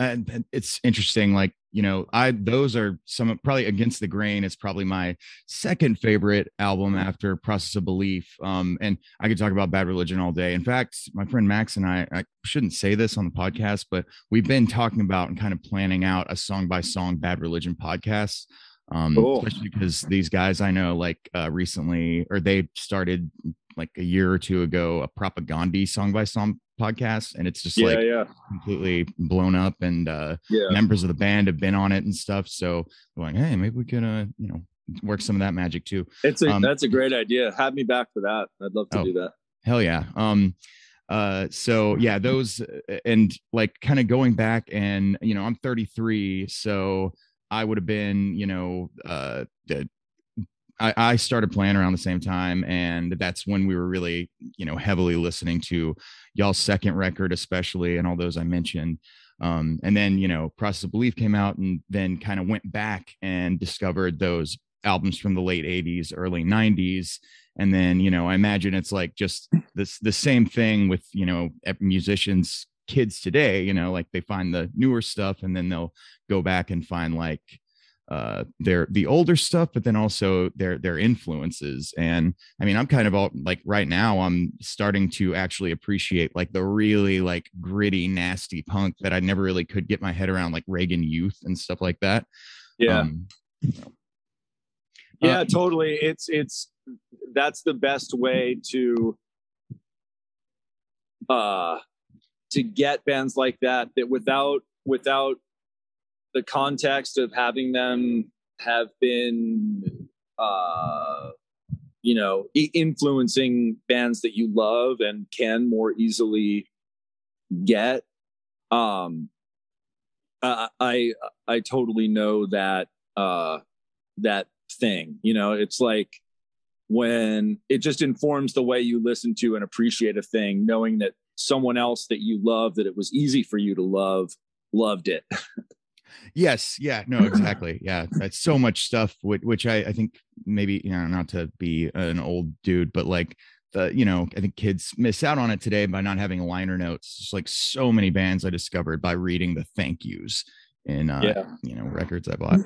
B: it's interesting like you know i those are some probably against the grain it's probably my second favorite album after process of belief. Um and i could talk about bad religion all day. In fact my friend max and i i shouldn't say this on the podcast but we've been talking about and kind of planning out a song by song bad religion podcast. Um
F: Cool.
B: especially because these guys i know like uh recently or they started like a year or two ago a propaganda song by song podcast and it's just
F: Yeah,
B: like
F: yeah,
B: completely blown up and uh
F: yeah.
B: members of the band have been on it and stuff so going hey maybe we could uh you know work some of that magic too
F: It's a
B: Um,
F: that's a great idea. Have me back for that. I'd love to
B: Oh.
F: do that.
B: hell yeah um uh so yeah those and like kind of going back and you know i'm 33 so i would have been you know uh the- I, I started playing around the same time, and that's when we were really, you know, heavily listening to y'all's second record, especially, and all those I mentioned. Um, and then, you know, Process of Belief came out, and then kind of went back and discovered those albums from the late 80s, early 90s. And then, you know, I imagine it's like just this the same thing with, you know, musicians, kids today, you know, like they find the newer stuff and then they'll go back and find like uh their the older stuff but then also their their influences. And i mean i'm kind of all like right now i'm starting to actually appreciate like the really like gritty nasty punk that i never really could get my head around like reagan youth and stuff like that.
F: Yeah.
B: um,
F: yeah
B: uh,
F: totally. It's it's that's the best way to uh to get bands like that that without without the context of having them have been uh you know influencing bands that you love and can more easily get um i i totally know that uh that thing you know? It's like when it just informs the way you listen to and appreciate a thing knowing that someone else that you love that it was easy for you to love loved it
B: yes yeah no exactly yeah that's so much stuff which, which I, I think maybe you know not to be an old dude but like the you know i think kids miss out on it today by not having liner notes just like so many bands i discovered by reading the thank yous in uh
F: Yeah.
B: you know records i bought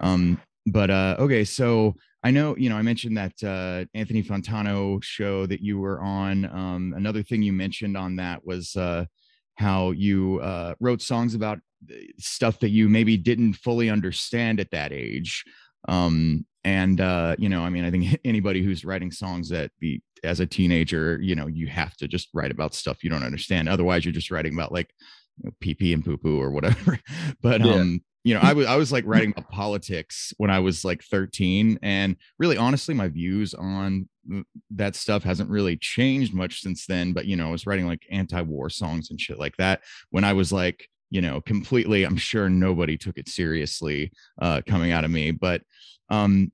B: um but uh okay so i know you know i mentioned that uh anthony fantano show that you were on um another thing you mentioned on that was uh how you uh wrote songs about stuff that you maybe didn't fully understand at that age. Um and uh you know i mean i think anybody who's writing songs that the as a teenager you know you have to just write about stuff you don't understand. Otherwise you're just writing about like you know, pee pee and poo poo or whatever. But
F: Yeah.
B: um you know i was i was like writing about politics when i was like 13 and really honestly my views on that stuff hasn't really changed much since then but you know i was writing like anti-war songs and shit like that when i was like you know completely i'm sure nobody took it seriously uh coming out of me but um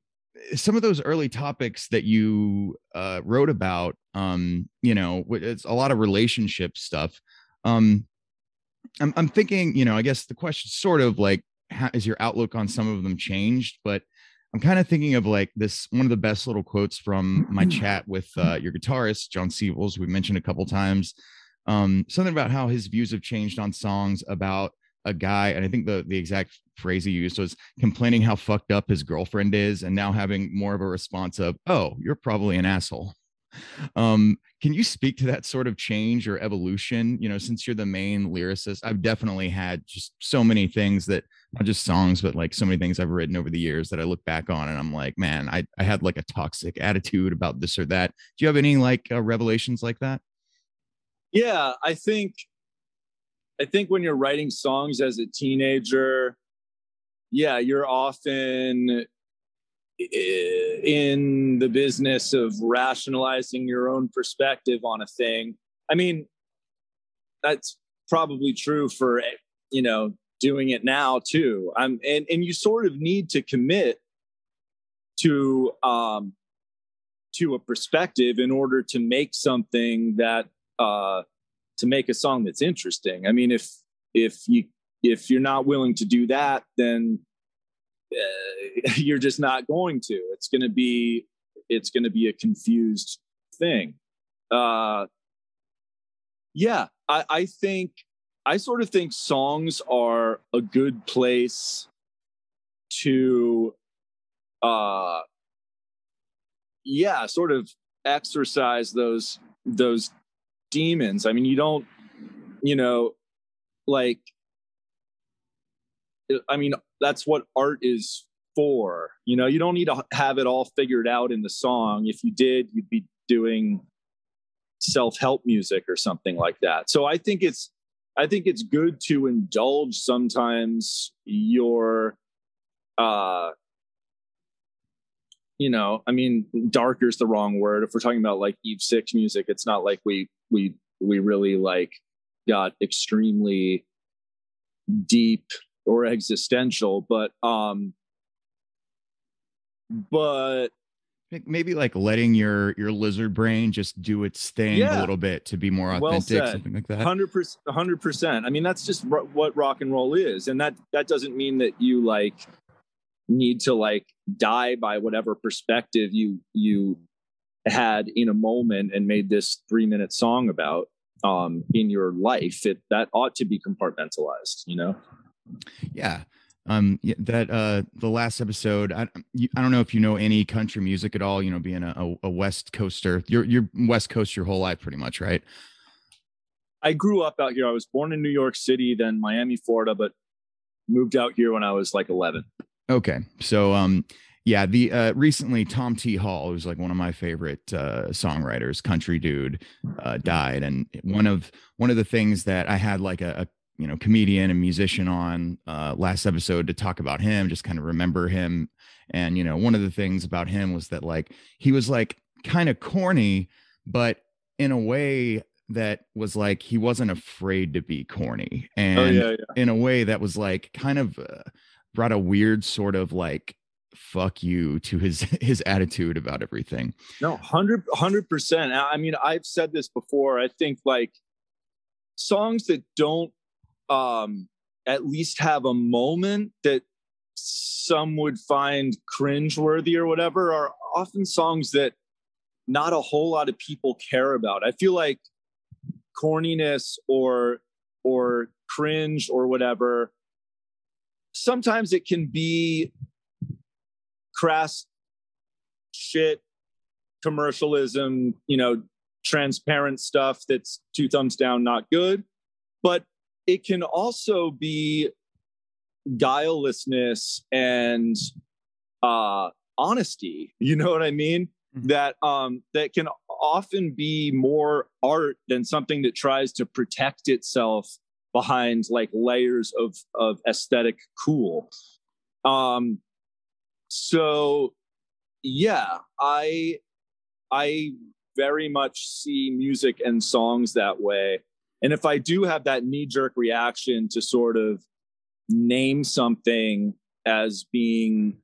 B: some of those early topics that you uh wrote about um you know it's a lot of relationship stuff um i'm, I'm thinking you know i guess the question sort of like how is your outlook on some of them changed? But i'm kind of thinking of like this one of the best little quotes from my chat with uh your guitarist jon siebels we mentioned a couple times. Um something about how his views have changed on songs about a guy and i think the the exact phrase he used was complaining how fucked up his girlfriend is and now having more of a response of oh you're probably an asshole um can you speak to that sort of change or evolution? You know since you're the main lyricist i've definitely had just so many things that not just songs but like so many things i've written over the years that i look back on and i'm like man i, I had like a toxic attitude about this or that. Do you have any like uh, revelations like that?
F: Yeah i think i think when you're writing songs as a teenager yeah you're often in the business of rationalizing your own perspective on a thing. I mean that's probably true for you know doing it now too. I'm and and you sort of need to commit to um to a perspective in order to make something that uh to make a song that's interesting. I mean if if you if you're not willing to do that then uh, you're just not going to. It's going to be it's going to be a confused thing. Uh yeah i i think i sort of think songs are a good place to uh yeah sort of exercise those those demons. I mean you don't you know like i mean that's what art is for you know? You don't need to have it all figured out in the song. If you did you'd be doing self-help music or something like that. So i think it's i think it's good to indulge sometimes your uh you know i mean darker is the wrong word. If we're talking about like eve six music it's not like we we we really like got extremely deep or existential but um but
B: maybe like letting your your lizard brain just do its thing a little bit to be more authentic,
F: said.
B: something like that.
F: hundred percent, hundred percent. I mean, that's just ro- what rock and roll is, and that that doesn't mean that you like need to like die by whatever perspective you you had in a moment and made this three minute song about um in your life. It that ought to be compartmentalized, you know.
B: Yeah. Um, that uh, the last episode. I, I don't know if you know any country music at all. You know, being a, a, West Coaster, you're you're West Coast your whole life, pretty much, right?
F: I grew up out here. I was born in New York City, then Miami, Florida, but moved out here when I was like 11.
B: Okay, so um, yeah, the uh, recently Tom T. Hall, who's like one of my favorite uh, songwriters, country dude, uh, died, and one of one of the things that I had like a, a you know comedian and musician on uh, last episode to talk about him, just kind of remember him, and you know one of the things about him was that like he was like kind of corny, but in a way that was like he wasn't afraid to be corny, and
F: oh yeah, yeah.
B: in a way that was like kind of uh, brought a weird sort of like fuck you to his his attitude about everything
F: No, 100 percent. I mean, I've said this before. I think like songs that don't um at least have a moment that some would find cringeworthy or whatever are often songs that not a whole lot of people care about. I feel like corniness or or cringe or whatever sometimes it can be crass shit commercialism, you know, transparent stuff that's two thumbs down, not good. But it can also be guilelessness and uh honesty. You know what I mean?
B: Mhm.
F: That um that can often be more art than something that tries to protect itself behind like layers of of aesthetic cool. Um so yeah, I I very much see music and songs that way. And if I do have that knee jerk reaction to sort of name something as being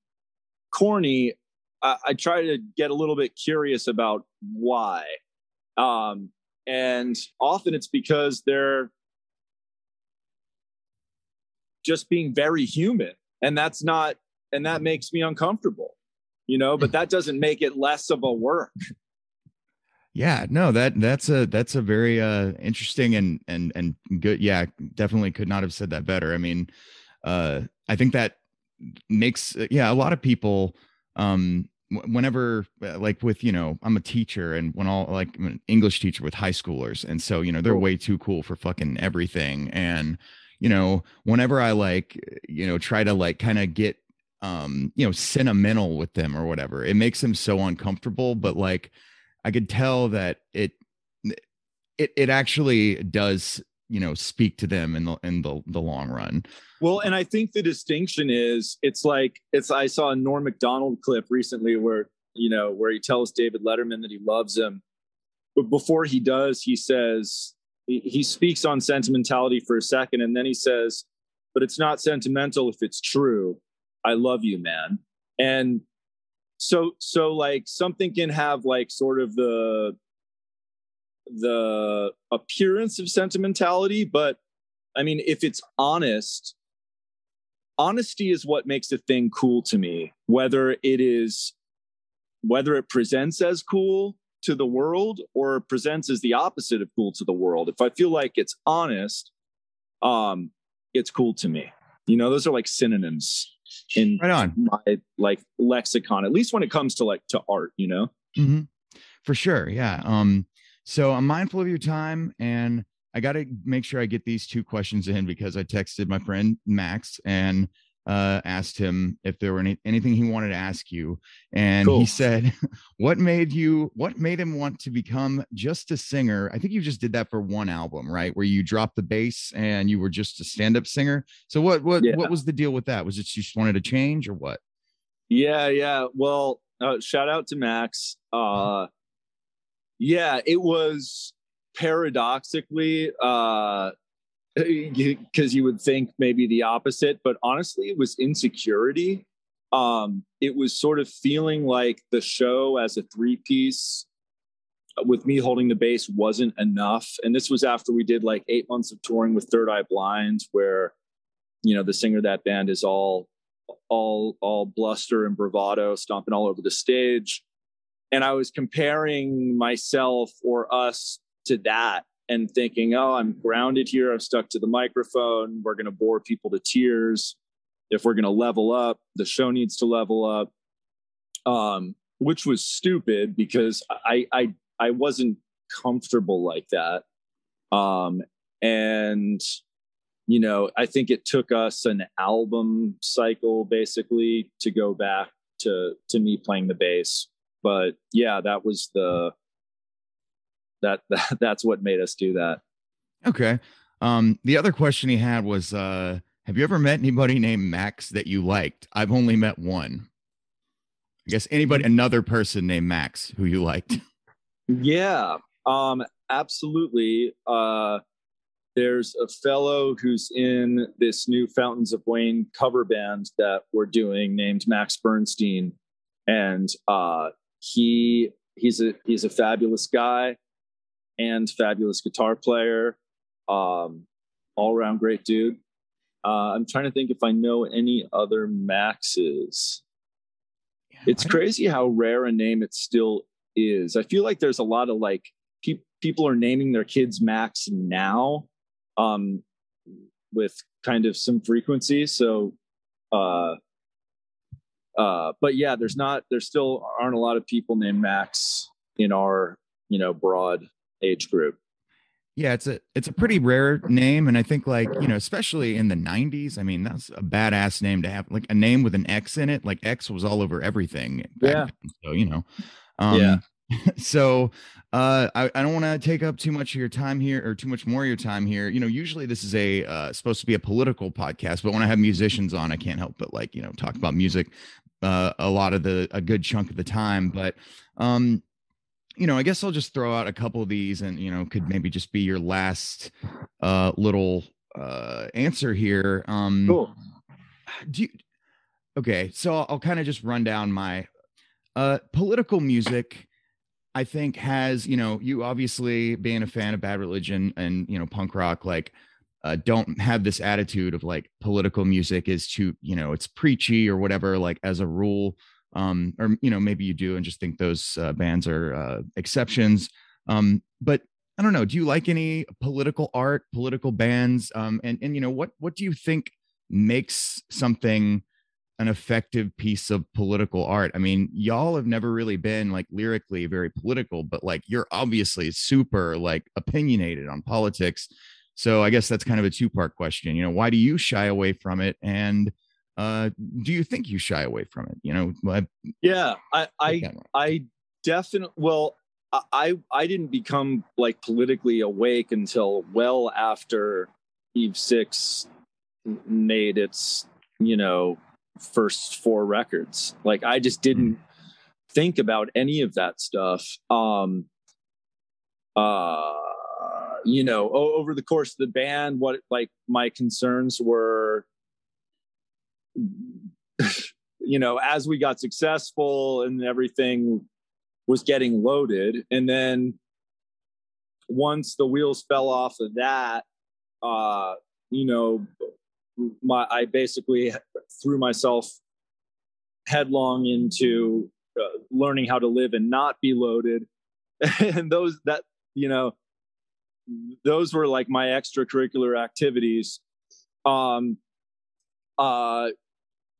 F: corny, I, I try to get a little bit curious about why. Um, and often it's because they're just being very human. And that's not, and that makes me uncomfortable, you know, but that doesn't make it less of a work.
B: Yeah no that that's a that's a very uh interesting and and and good yeah definitely could not have said that better. I mean uh i think that makes yeah a lot of people um whenever uh, like with you know i'm a teacher and when all like I'm an english teacher with high schoolers and so you know they're way too cool for fucking everything. And you know whenever i like you know try to like kind of get um you know sentimental with them or whatever it makes them so uncomfortable but like i could tell that it it it actually does you know speak to them in the in the the long run
F: Well, and I think the distinction is it's like it's I saw a Norm Macdonald clip recently where you know where he tells David Letterman that he loves him, but before he does, he says he, he speaks on sentimentality for a second, and then he says, "But it's not sentimental if it's true. I love you, man." And so so like something can have like sort of the the appearance of sentimentality, but I mean, if it's honest, honesty is what makes a thing cool to me, whether it is, whether it presents as cool to the world or presents as the opposite of cool to the world. If I feel like it's honest, um, it's cool to me. You know, those are like synonyms in
B: right on
F: my like lexicon, at least when it comes to like to art, you know?
B: hmm For sure. Yeah. Um, so I'm mindful of your time and I got to make sure I get these two questions in because I texted my friend Max and uh, asked him if there were any, anything he wanted to ask you. And he said, What made you, what made him want to become just a singer? I think you just did that for one album, right? Where you dropped the bass and you were just a stand up singer. So what, what,
F: Yeah.
B: what was the deal with that? Was it you just wanted to change or what?
F: Yeah, yeah. Well, uh, shout out to Max. Uh, yeah, it was paradoxically uh, because you would think maybe the opposite, but honestly, it was insecurity. um, it was sort of feeling like the show as a three piece with me holding the bass wasn't enough. And this was after we did like eight months of touring with Third Eye Blind, where you know the singer of that band is all all all bluster and bravado, stomping all over the stage. And I was comparing myself or us to that and thinking, oh, I'm grounded here. I'm stuck to the microphone. We're going to bore people to tears. If we're going to level up, the show needs to level up. Um, which was stupid because I, I, I wasn't comfortable like that. Um, and, you know, I think it took us an album cycle basically to go back to, to me playing the bass. But yeah, that was the, that, that that's what made us do that.
B: Okay. Um, the other question he had was, uh, have you ever met anybody named Max that you liked? I've only met one. I guess anybody, another person named Max who you liked.
F: Yeah, um, absolutely. Uh, there's a fellow who's in this new Fountains of Wayne cover band that we're doing named Max Bernstein, and uh, he he's a he's a fabulous guy and fabulous guitar player, um, all around great dude. Uh, I'm trying to think if I know any other Maxes. It's crazy how rare a name it still is. I feel like there's a lot of like pe- people are naming their kids Max now, um, with kind of some frequency. So, uh, uh, but yeah, there's not, there still aren't a lot of people named Max in our, you know, broad age group.
B: Yeah, it's a it's a pretty rare name, and I think like you know, especially in the '90s. I mean, that's a badass name to have, like a name with an X in it. Like X was all over everything. back
F: Yeah.
B: then, So you know, um,
F: Yeah.
B: So uh, I I don't want to take up too much of your time here, or too much more of your time here. You know, usually this is a uh, supposed to be a political podcast, but when I have musicians on, I can't help but like you know talk about music uh, a lot of the a good chunk of the time. But um, you know, I guess I'll just throw out a couple of these and, you know, could maybe just be your last uh little uh answer here. Um
F: Cool.
B: do you okay, so I'll, I'll kind of just run down my uh political music I think has, you know, you obviously being a fan of bad religion and, you know, punk rock like uh, don't have this attitude of like political music is too, you know, it's preachy or whatever, like as a rule um, or you know maybe you do and just think those uh, bands are uh, exceptions. Um, but I don't know. Do you like any political art, political bands? Um, and and you know what what do you think makes something an effective piece of political art? I mean, y'all have never really been like lyrically very political, but like you're obviously super like opinionated on politics. So I guess that's kind of a two part question. You know, why do you shy away from it? And uh, do you think you shy away from it? You know, I,
F: Yeah. I, I, I definitely well I- I didn't become like politically awake until well after Eve Six made its you know first four records. Like I just didn't think about any of that stuff. Um uh you know over the course of the band what like my concerns were you know as we got successful and everything was getting loaded. And then once the wheels fell off of that uh you know my i basically threw myself headlong into uh, learning how to live and not be loaded. And those that you know those were like my extracurricular activities. Um uh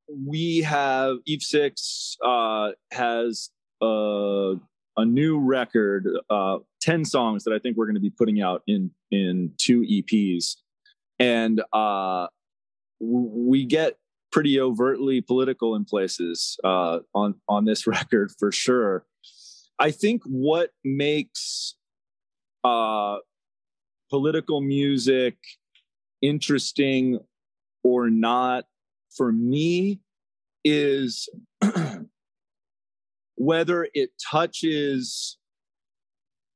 F: we have eve six uh has uh a new record uh 10 songs that i think we're going to be putting out in in two eps and uh we get pretty overtly political in places uh on on this record for sure. I think what makes uh political music interesting or not for me is whether it touches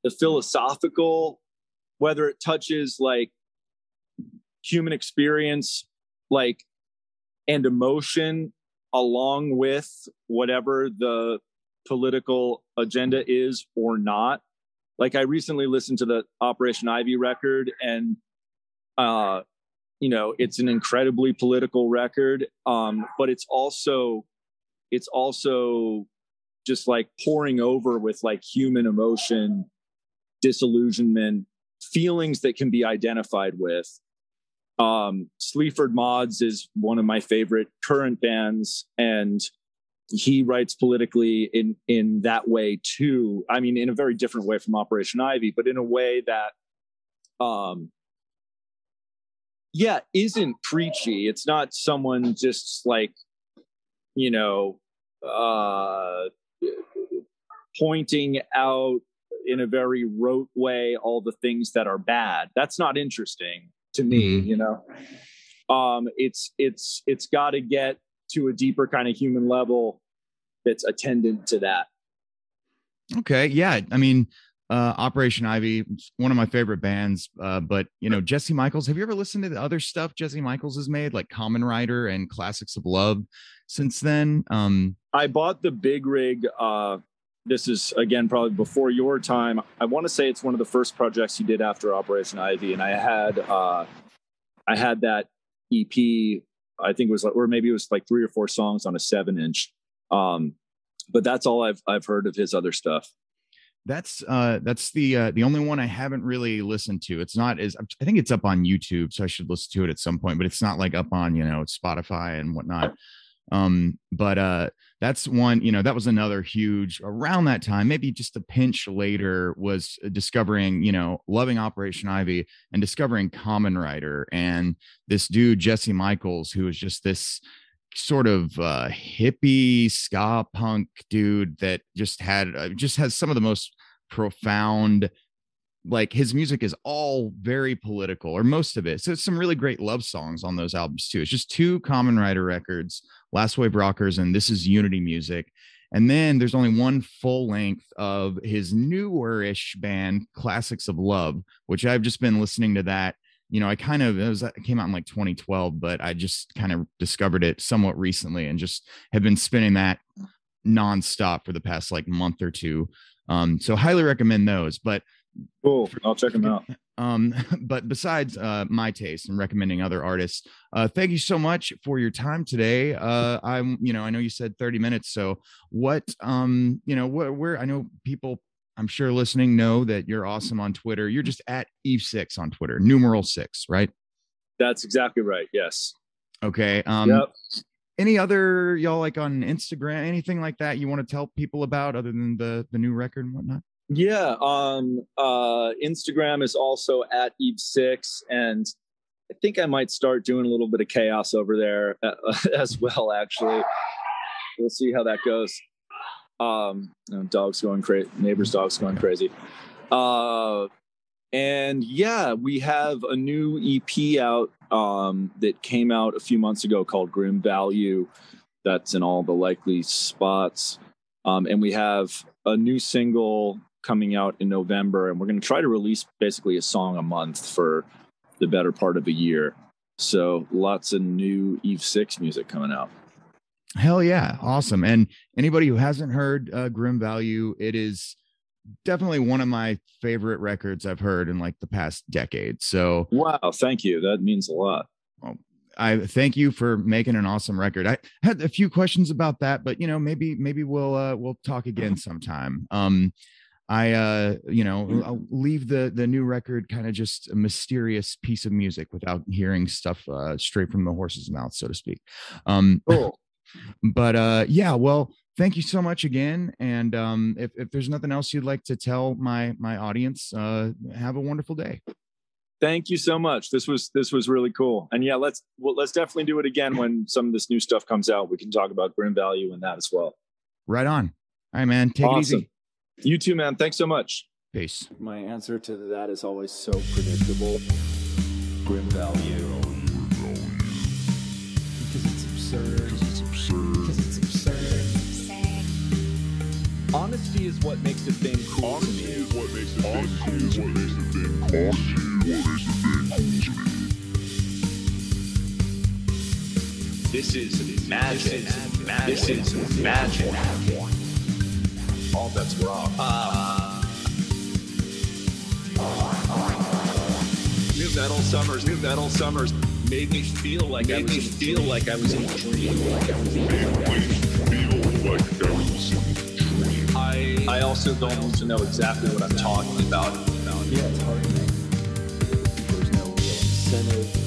F: the philosophical whether it touches like human experience like and emotion along with whatever the political agenda is or not. Like I recently listened to the Operation Ivy record and uh you know, it's an incredibly political record um but it's also it's also just like pouring over with like human emotion, disillusionment, feelings that can be identified with. Um, Sleaford Mods is one of my favorite current bands, and he writes politically in in that way too. I mean, in a very different way from Operation Ivy, but in a way that, um, yeah, isn't preachy. It's not someone just like, you know, uh, pointing out in a very rote way all the things that are bad. That's not interesting to me,
B: Mhm.
F: you know. Um, it's it's it's got to get to a deeper kind of human level that's attendant to that.
B: Okay, yeah. I mean, uh, Operation Ivy, one of my favorite bands. Uh, but you know, Jesse Michaels. Have you ever listened to the other stuff Jesse Michaels has made, like Common Rider and Classics of Love? Since then, um,
F: I bought the big rig. Uh, this is again probably before your time. I want to say it's one of the first projects he did after Operation Ivy, and I had uh, I had that EP. I think it was like, or maybe it was like three or four songs on a seven inch. Um, but that's all I've I've heard of his other stuff.
B: That's uh, that's the uh, the only one I haven't really listened to. It's not as I think it's up on YouTube, so I should listen to it at some point. But it's not like up on you know Spotify and whatnot. Um, but uh, that's one. You know, that was another huge around that time. Maybe just a pinch later was discovering you know loving Operation Ivy and discovering Common Rider and this dude Jesse Michaels who was just this sort of uh hippie ska punk dude that just had uh, just has some of the most profound like his music is all very political or most of it. So it's some really great love songs on those albums too. It's just two common rider records last wave rockers and this is unity music. And then there's only one full length of his newer-ish band classics of love which i've just been listening to that you know, I kind of it was it came out in like 2012, but I just kind of discovered it somewhat recently and just have been spinning that nonstop for the past like month or two. Um, so highly recommend those. But
F: Cool. I'll check them out.
B: um, but besides uh my taste and recommending other artists, uh thank you so much for your time today. Uh I'm you know, I know you said 30 minutes. So what um, you know, where I know people I'm sure listening know that you're awesome on Twitter. You're just at Eve Six on Twitter, numeral six, right?
F: That's exactly right. Yes.
B: Okay. Um,
F: yep.
B: any other y'all like on Instagram, anything like that you want to tell people about other than the the new record and whatnot?
F: Yeah. Um, uh, Instagram is also at Eve Six, and I think I might start doing a little bit of chaos over there uh, as well. Actually, we'll see how that goes. Um, you know, dogs going crazy, neighbors' dogs going crazy. Uh, and yeah, we have a new EP out um, that came out a few months ago called Grim Value. That's in all the likely spots. Um, and we have a new single coming out in November, and we're going to try to release basically a song a month for the better part of a year. So lots of new Eve Six music coming out.
B: Hell yeah, awesome! And anybody who hasn't heard uh, Grim Value, it is definitely one of my favorite records I've heard in like the past decade. So
F: Wow, thank you. That means a lot.
B: Well, I thank you for making an awesome record. I had a few questions about that, but you know, maybe maybe we'll uh, we'll talk again sometime. Um, I uh, you know, I'll leave the the new record kind of just a mysterious piece of music without hearing stuff uh, straight from the horse's mouth, so to speak. Um,
F: Cool.
B: But uh, yeah, well, thank you so much again. And um, if if there's nothing else you'd like to tell my my audience, uh, have a wonderful day.
F: Thank you so much. This was this was really cool. And yeah, let's well, let's definitely do it again when some of this new stuff comes out. We can talk about Grim Value and that as well.
B: Right on. All right, man. Take it easy.
F: You too, man. Thanks so much.
B: Peace.
E: My answer to that is always so predictable. Grim value. Honesty is what makes a thing cool.
F: Honesty is what makes a thing cool. Honesty is
G: what makes a thing cool. Honesty is what makes a thing
F: This is magic. This is magic. All that's wrong. Uh, nu metal summers. Nu metal summers made me feel like made I was me feel in a dream. Like I was in a dream. Made me feel like I was in a dream. I also don't need to know exactly what I'm talking about.
E: Yeah, it's hard. There's no incentive.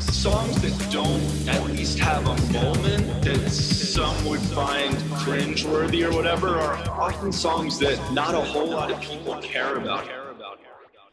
F: Songs that don't at least have a moment that some would find cringeworthy or whatever are often songs that not a whole lot of people care about.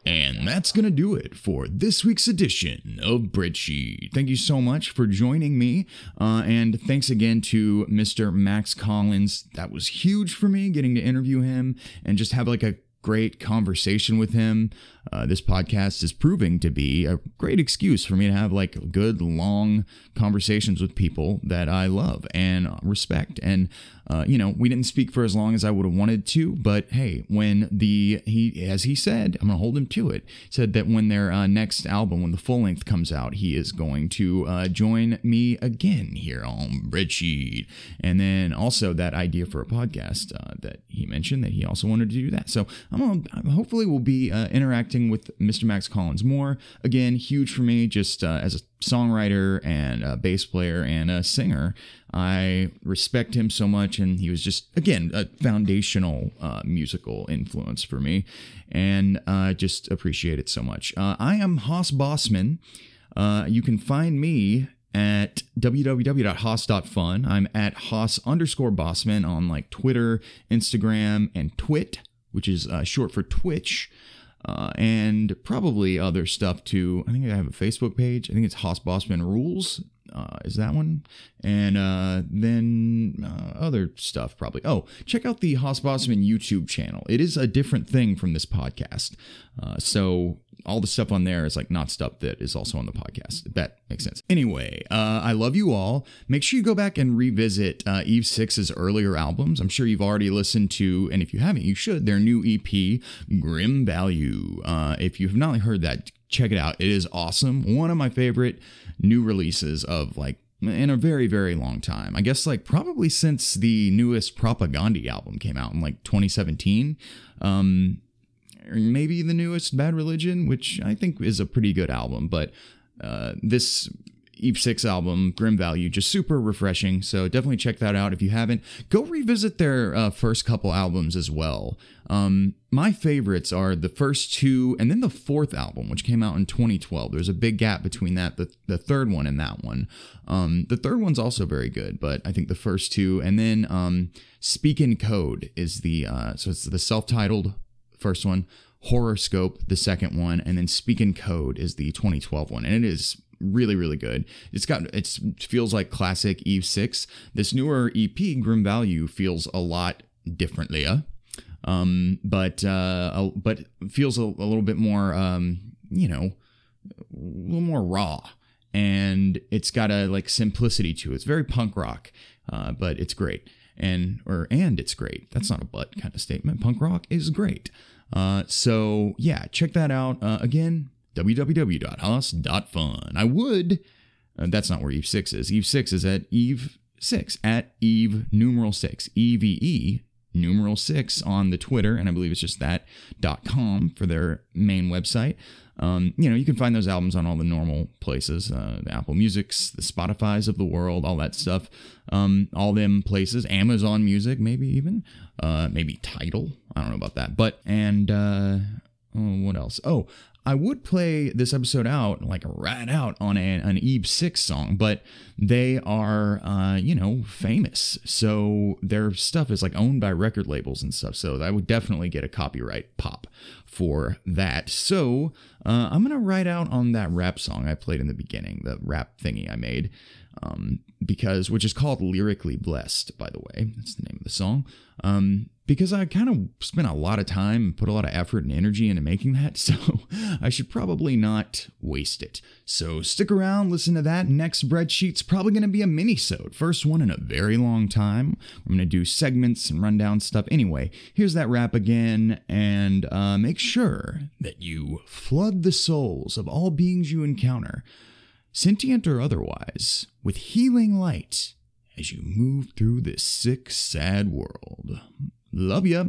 B: And that's going to do it for this week's edition of Breadsheet. Thank you so much for joining me. Uh, and thanks again to Mr. Max Collins. That was huge for me getting to interview him and just have like a great conversation with him. Uh, this podcast is proving to be a great excuse for me to have like good, long conversations with people that I love and respect. And, uh, you know, we didn't speak for as long as I would have wanted to, but hey, when the, he, as he said, I'm to hold him to it, said that when their uh, next album, when the full length comes out, he is going to uh, join me again here on Breadsheet. And then also that idea for a podcast uh, that he mentioned that he also wanted to do that. So I'm gonna, hopefully we'll be uh, interacting with Mr. Max Collins more. Again, huge for me just uh, as a songwriter and a bass player and a singer. I respect him so much, and he was just again a foundational uh, musical influence for me, and I uh, just appreciate it so much. Uh, I am Hoss Bossman. Uh, you can find me at www.hoss.fun. I'm at Hoss underscore Bossman on like Twitter, Instagram, and Twit, which is uh, short for Twitch. Uh, and probably other stuff too. I think I have a Facebook page. I think it's Hoss Bossman Rules. Uh, is that one? And uh, then uh, other stuff probably. Oh, check out the Hoss Bossman YouTube channel. It is a different thing from this podcast. Uh, so all the stuff on there is like not stuff that is also on the podcast. That makes sense. Anyway, uh, I love you all. Make sure you go back and revisit uh, Eve Six's earlier albums. I'm sure you've already listened to, and if you haven't, you should. Their new EP, Grim Value. Uh, if you have not heard that, check it out. It is awesome. One of my favorite new releases of like in a very very long time i guess like probably since the newest Propagandhi album came out in like 2017 um maybe the newest bad religion which i think is a pretty good album but uh this Eve 6 album, Grim Value, just super refreshing. So definitely check that out if you haven't. Go revisit their uh, first couple albums as well. Um, my favorites are the first two and then the fourth album, which came out in 2012. There's a big gap between that, the, the third one, and that one. Um, the third one's also very good, but I think the first two, and then um, Speak in Code is the, uh, so it's the self titled first one. Horoscope, the second one, and then Speak in Code is the 2012 one, and it is really really good. It's got it's feels like classic eve 6 this newer ep grim value feels a lot differently um but uh but feels a, a little bit more um you know a little more raw. And it's got a like simplicity to it. It's very punk rock uh but it's great. And or and it's great. That's not a but kind of statement. Punk rock is great uh so yeah check that out uh, again www.hoss.fun. I would, uh, that's not where Eve 6 is. Eve 6 is at Eve 6, at Eve numeral 6, E V E numeral 6 on the Twitter, and I believe it's just that dot com for their main website. Um, you know, you can find those albums on all the normal places, uh, the Apple Musics, the Spotify's of the world, all that stuff. Um, all them places, Amazon Music, maybe even, uh, maybe Tidal. I don't know about that, but and uh, oh, what else? Oh, I would play this episode out, like right out, on a, an Eve 6 song, but they are, uh, you know, famous. So their stuff is like owned by record labels and stuff. So I would definitely get a copyright pop for that. So uh, I'm to write out on that rap song I played in the beginning, the rap thingy I made. Um, because which is called lyrically blessed by the way. That's the name of the song. Um, because i kind of spent a lot of time and put a lot of effort and energy into making that so i should probably not waste it. So stick around listen to that next Breadsheet's probably going to be a mini-sode. First one in a very long time. I'm going to do segments and rundown stuff. Anyway here's that rap again and uh, make sure that you flood the souls of all beings you encounter sentient or otherwise, with healing light as you move through this sick, sad world. Love ya.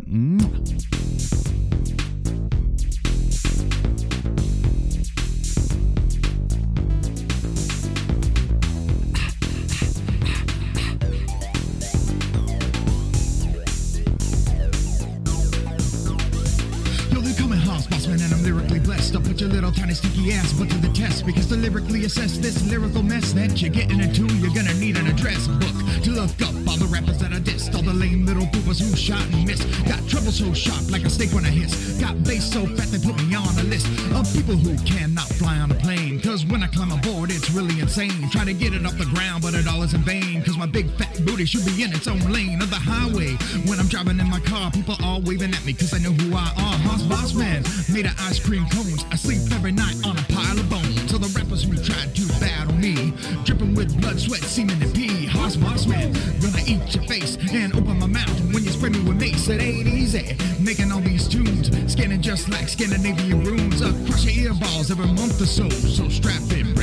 C: Put your little tiny sticky ass butt to the test because to lyrically assess this lyrical mess that you're getting into, you're gonna need an address book to look up all the rappers that I dissed, all the lame little poopers who shot and missed. Got trouble so sharp like a steak when I hiss. Got bass so fat they put me on a list of people who cannot fly on a plane. Cause when I climb aboard, it's really insane. Try to get it off the ground, but it all is in vain. Cause my big fat booty should be in its own lane of the highway. When I'm driving in my car, people all waving at me cause they know who I are. Hoss Boss Man, made of ice cream cones. I sleep every night on a pile of bones. So the rappers who tried to battle me, dripping with blood, sweat, semen, and pee. Hoss Boss Man, gonna eat your face and open my mouth when you spray me with mace. It ain't easy making all these tunes, scanning just like Scandinavian runes. Across your earballs every month or so. So strap in,